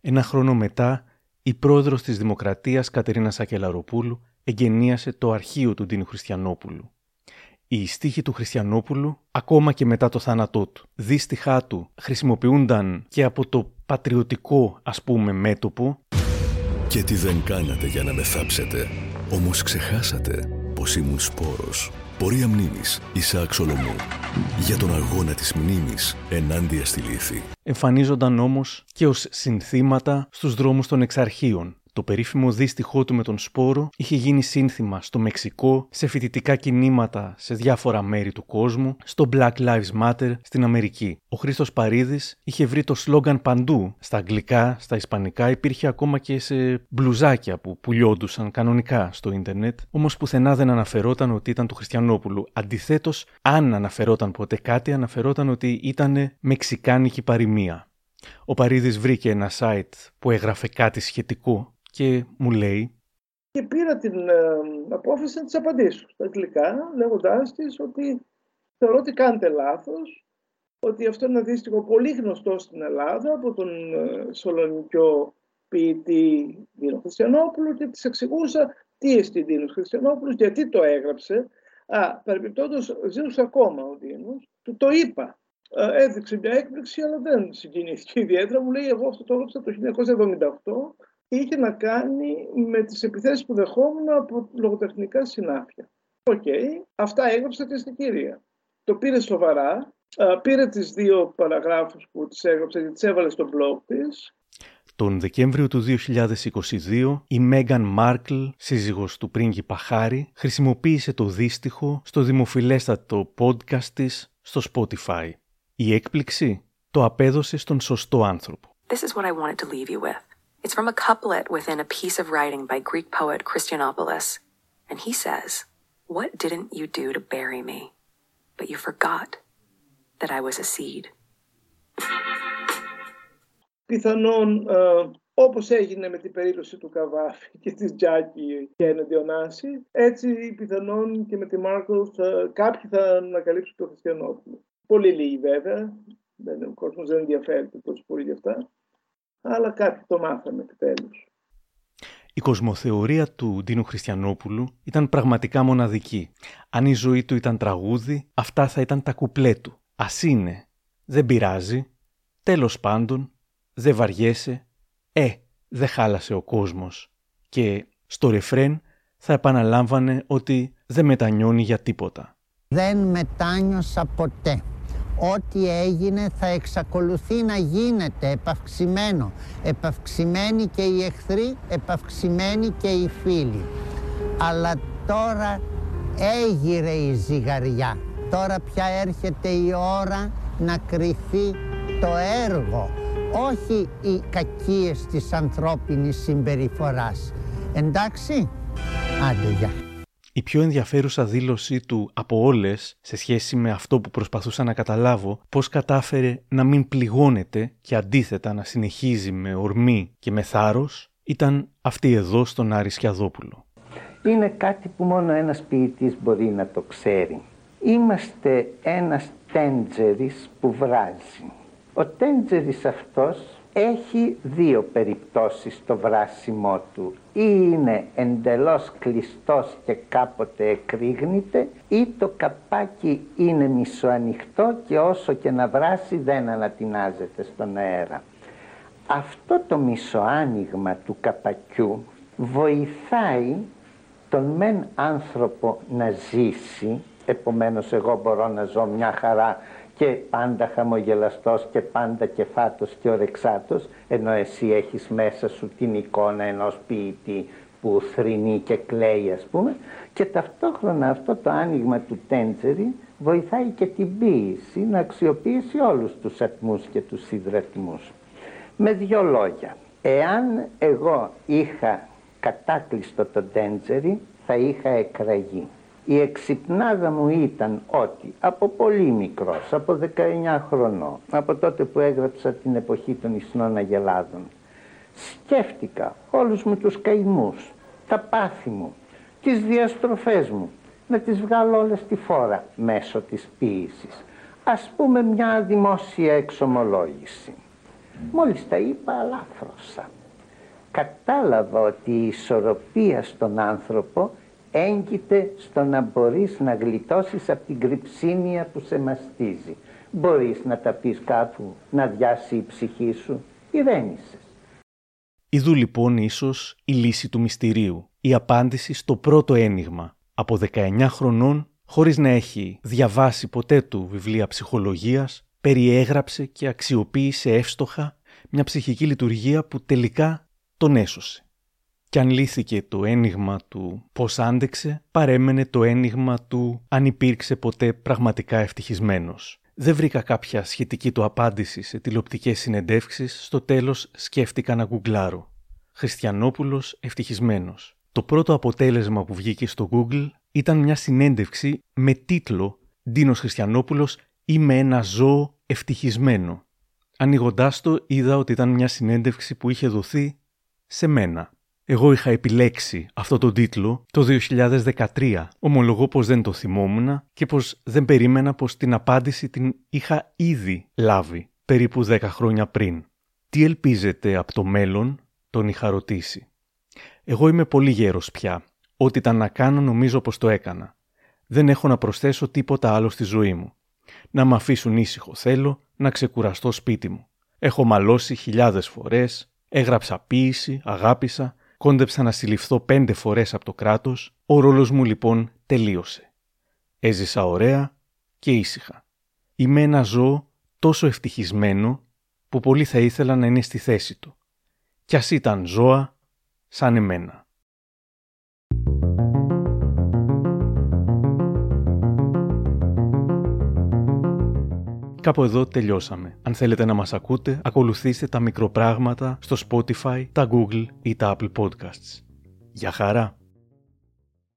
Ένα χρόνο μετά, η πρόεδρος της Δημοκρατίας Κατερίνα Σακελαροπούλου εγγενίασε το αρχείο του Ντίνου Χριστιανόπουλου. Οι στίχοι του Χριστιανόπουλου, ακόμα και μετά το θάνατό του, δίστιχά του, χρησιμοποιούνταν και από το πατριωτικό, ας πούμε, μέτωπο. Και τι δεν κάνατε για να με θάψετε. Όμως ξεχάσατε πως ήμουν σπόρος. Πορεία μνήμης, Ισαάκ Σολομού. Για τον αγώνα της μνήμης ενάντια στη λήθη. Εμφανίζονταν όμως και ως συνθήματα στους δρόμους των Εξαρχείων, το περίφημο δίστιχό του με τον σπόρο είχε γίνει σύνθημα στο Μεξικό, σε φοιτητικά κινήματα σε διάφορα μέρη του κόσμου, στο Black Lives Matter στην Αμερική. Ο Χρήστος Παρίδης είχε βρει το σλόγκαν παντού. Στα αγγλικά, στα ισπανικά, υπήρχε ακόμα και σε μπλουζάκια που πουλιόντουσαν κανονικά στο ίντερνετ, όμως πουθενά δεν αναφερόταν ότι ήταν του Χριστιανόπουλου. Αντιθέτως, αν αναφερόταν ποτέ κάτι, αναφερόταν ότι ήταν μεξικάνικη παροιμία. Ο Παρίδης βρήκε ένα site που έγραφε κάτι σχετικό και μου λέει και πήρα την ε, απόφαση να της απαντήσω στα αγγλικά λέγοντάς της ότι θεωρώ ότι κάνετε λάθος ότι αυτό είναι αντίστοιχο πολύ γνωστό στην Ελλάδα από τον ε, Σολονικιό ποιητή Δίνος Χριστιανόπουλο και της εξηγούσα τι εστί Δίνος Χριστιανόπουλος, γιατί το έγραψε. Α, παρεμπιπτόντως ζούσε ακόμα ο Δίνος, του το είπα. Ε, έδειξε μια έκπληξη, αλλά δεν συγκινήθηκε ιδιαίτερα. Μου λέει, εγώ αυτό το έγραψα το 1978 είχε να κάνει με τις επιθέσεις που δεχόμουν από λογοτεχνικά συνάφια. Οκ, αυτά έγραψε και στην κυρία. Το πήρε σοβαρά, πήρε τις δύο παραγράφους που τις έγραψε και τις έβαλε στο blog της. Τον Δεκέμβριο του 2022, η Μέγαν Μάρκλ, σύζυγος του πρίγκιπα Χάρη, χρησιμοποίησε το δίστιχο στο δημοφιλέστατο podcast της στο Spotify. Η έκπληξη το απέδωσε στον σωστό άνθρωπο. This is what I wanted to leave you with. It's from a couplet within a piece of writing by Greek poet Christianopoulos. And he says, What didn't you do to bury me? But you forgot that I was a seed. Πιθανόν, ε, όπως έγινε με την περίπτωση του Καβάφη και της Τζάκη και Διονάση, έτσι πιθανόν και με τη Μάρκο κάποιοι θα ανακαλύψουν το χριστιανόπουλο. Πολύ λίγοι βέβαια, δεν, ο κόσμος δεν ενδιαφέρεται τόσο πολύ γι' αυτά αλλά κάτι το μάθαμε επιτέλου. Η κοσμοθεωρία του Ντίνου Χριστιανόπουλου ήταν πραγματικά μοναδική. Αν η ζωή του ήταν τραγούδι, αυτά θα ήταν τα κουπλέ του. Α είναι. Δεν πειράζει. Τέλος πάντων, δεν βαριέσαι. Ε, δεν χάλασε ο κόσμος. Και στο ρεφρέν θα επαναλάμβανε ότι δεν μετανιώνει για τίποτα. Δεν μετάνιωσα ποτέ ό,τι έγινε θα εξακολουθεί να γίνεται επαυξημένο. Επαυξημένοι και οι εχθροί, επαυξημένοι και οι φίλοι. Αλλά τώρα έγειρε η ζυγαριά. Τώρα πια έρχεται η ώρα να κρυθεί το έργο, όχι οι κακίες της ανθρώπινης συμπεριφοράς. Εντάξει, άντε γεια. Η πιο ενδιαφέρουσα δήλωσή του από όλες σε σχέση με αυτό που προσπαθούσα να καταλάβω πώς κατάφερε να μην πληγώνεται και αντίθετα να συνεχίζει με ορμή και με θάρρος ήταν αυτή εδώ στον Άρη Σκιαδόπουλο. Είναι κάτι που μόνο ένας ποιητής μπορεί να το ξέρει. Είμαστε ένας τέντζερης που βράζει. Ο τέντζερης αυτός έχει δύο περιπτώσεις στο βράσιμό του. Ή είναι εντελώς κλειστός και κάποτε εκρήγνεται ή το καπάκι είναι μισοανοιχτό και όσο και να βράσει δεν ανατινάζεται στον αέρα. Αυτό το μισοάνοιγμα του καπακιού βοηθάει τον μεν άνθρωπο να ζήσει, επομένως εγώ μπορώ να ζω μια χαρά και πάντα χαμογελαστός και πάντα κεφάτος και ορεξάτος ενώ εσύ έχεις μέσα σου την εικόνα ενός ποιητή που θρυνεί και κλαίει ας πούμε και ταυτόχρονα αυτό το άνοιγμα του τέντζερι βοηθάει και την ποίηση να αξιοποιήσει όλους τους ατμούς και τους σιδρατμούς. Με δυο λόγια, εάν εγώ είχα κατάκλειστο το τέντζερι θα είχα εκραγεί. Η εξυπνάδα μου ήταν ότι από πολύ μικρός, από 19 χρονών, από τότε που έγραψα την εποχή των Ισνών Αγελάδων, σκέφτηκα όλους μου τους καημούς, τα πάθη μου, τις διαστροφές μου, να τις βγάλω όλες στη φόρα μέσω της ποίησης. Ας πούμε μια δημόσια εξομολόγηση. Μόλις τα είπα αλάφρωσα. Κατάλαβα ότι η ισορροπία στον άνθρωπο έγκυται στο να μπορείς να γλιτώσεις από την κρυψίνια που σε μαστίζει. Μπορείς να τα πεις κάπου, να διάσει η ψυχή σου. Ηρέμησες. Ιδού λοιπόν ίσως η λύση του μυστηρίου, η απάντηση στο πρώτο ένιγμα. Από 19 χρονών, χωρίς να έχει διαβάσει ποτέ του βιβλία ψυχολογίας, περιέγραψε και αξιοποίησε εύστοχα μια ψυχική λειτουργία που τελικά τον έσωσε. Κι αν λύθηκε το ένιγμα του πώς άντεξε, παρέμενε το ένιγμα του αν υπήρξε ποτέ πραγματικά ευτυχισμένος. Δεν βρήκα κάποια σχετική του απάντηση σε τηλεοπτικές συνεντεύξεις, στο τέλος σκέφτηκα να γκουγκλάρω. Χριστιανόπουλος ευτυχισμένος. Το πρώτο αποτέλεσμα που βγήκε στο Google ήταν μια συνέντευξη με τίτλο «Ντίνος Χριστιανόπουλος είμαι ένα ζώο ευτυχισμένο». Ανοίγοντάς το είδα ότι ήταν μια συνέντευξη που είχε δοθεί σε μένα. Εγώ είχα επιλέξει αυτό το τίτλο το 2013. Ομολογώ πως δεν το θυμόμουν και πως δεν περίμενα πως την απάντηση την είχα ήδη λάβει περίπου 10 χρόνια πριν. Τι ελπίζετε από το μέλλον, τον είχα ρωτήσει. Εγώ είμαι πολύ γέρος πια. Ό,τι ήταν να κάνω νομίζω πως το έκανα. Δεν έχω να προσθέσω τίποτα άλλο στη ζωή μου. Να με αφήσουν ήσυχο θέλω, να ξεκουραστώ σπίτι μου. Έχω μαλώσει χιλιάδες φορές, έγραψα ποίηση, αγάπησα, Κόντεψα να συλληφθώ πέντε φορές από το κράτος, ο ρόλος μου λοιπόν τελείωσε. Έζησα ωραία και ήσυχα. Είμαι ένα ζώο τόσο ευτυχισμένο που πολύ θα ήθελα να είναι στη θέση του. Κι ας ήταν ζώα σαν εμένα. Κάπου εδώ τελειώσαμε. Αν θέλετε να μας ακούτε, ακολουθήστε τα μικροπράγματα στο Spotify, τα Google ή τα Apple Podcasts. Για χαρά!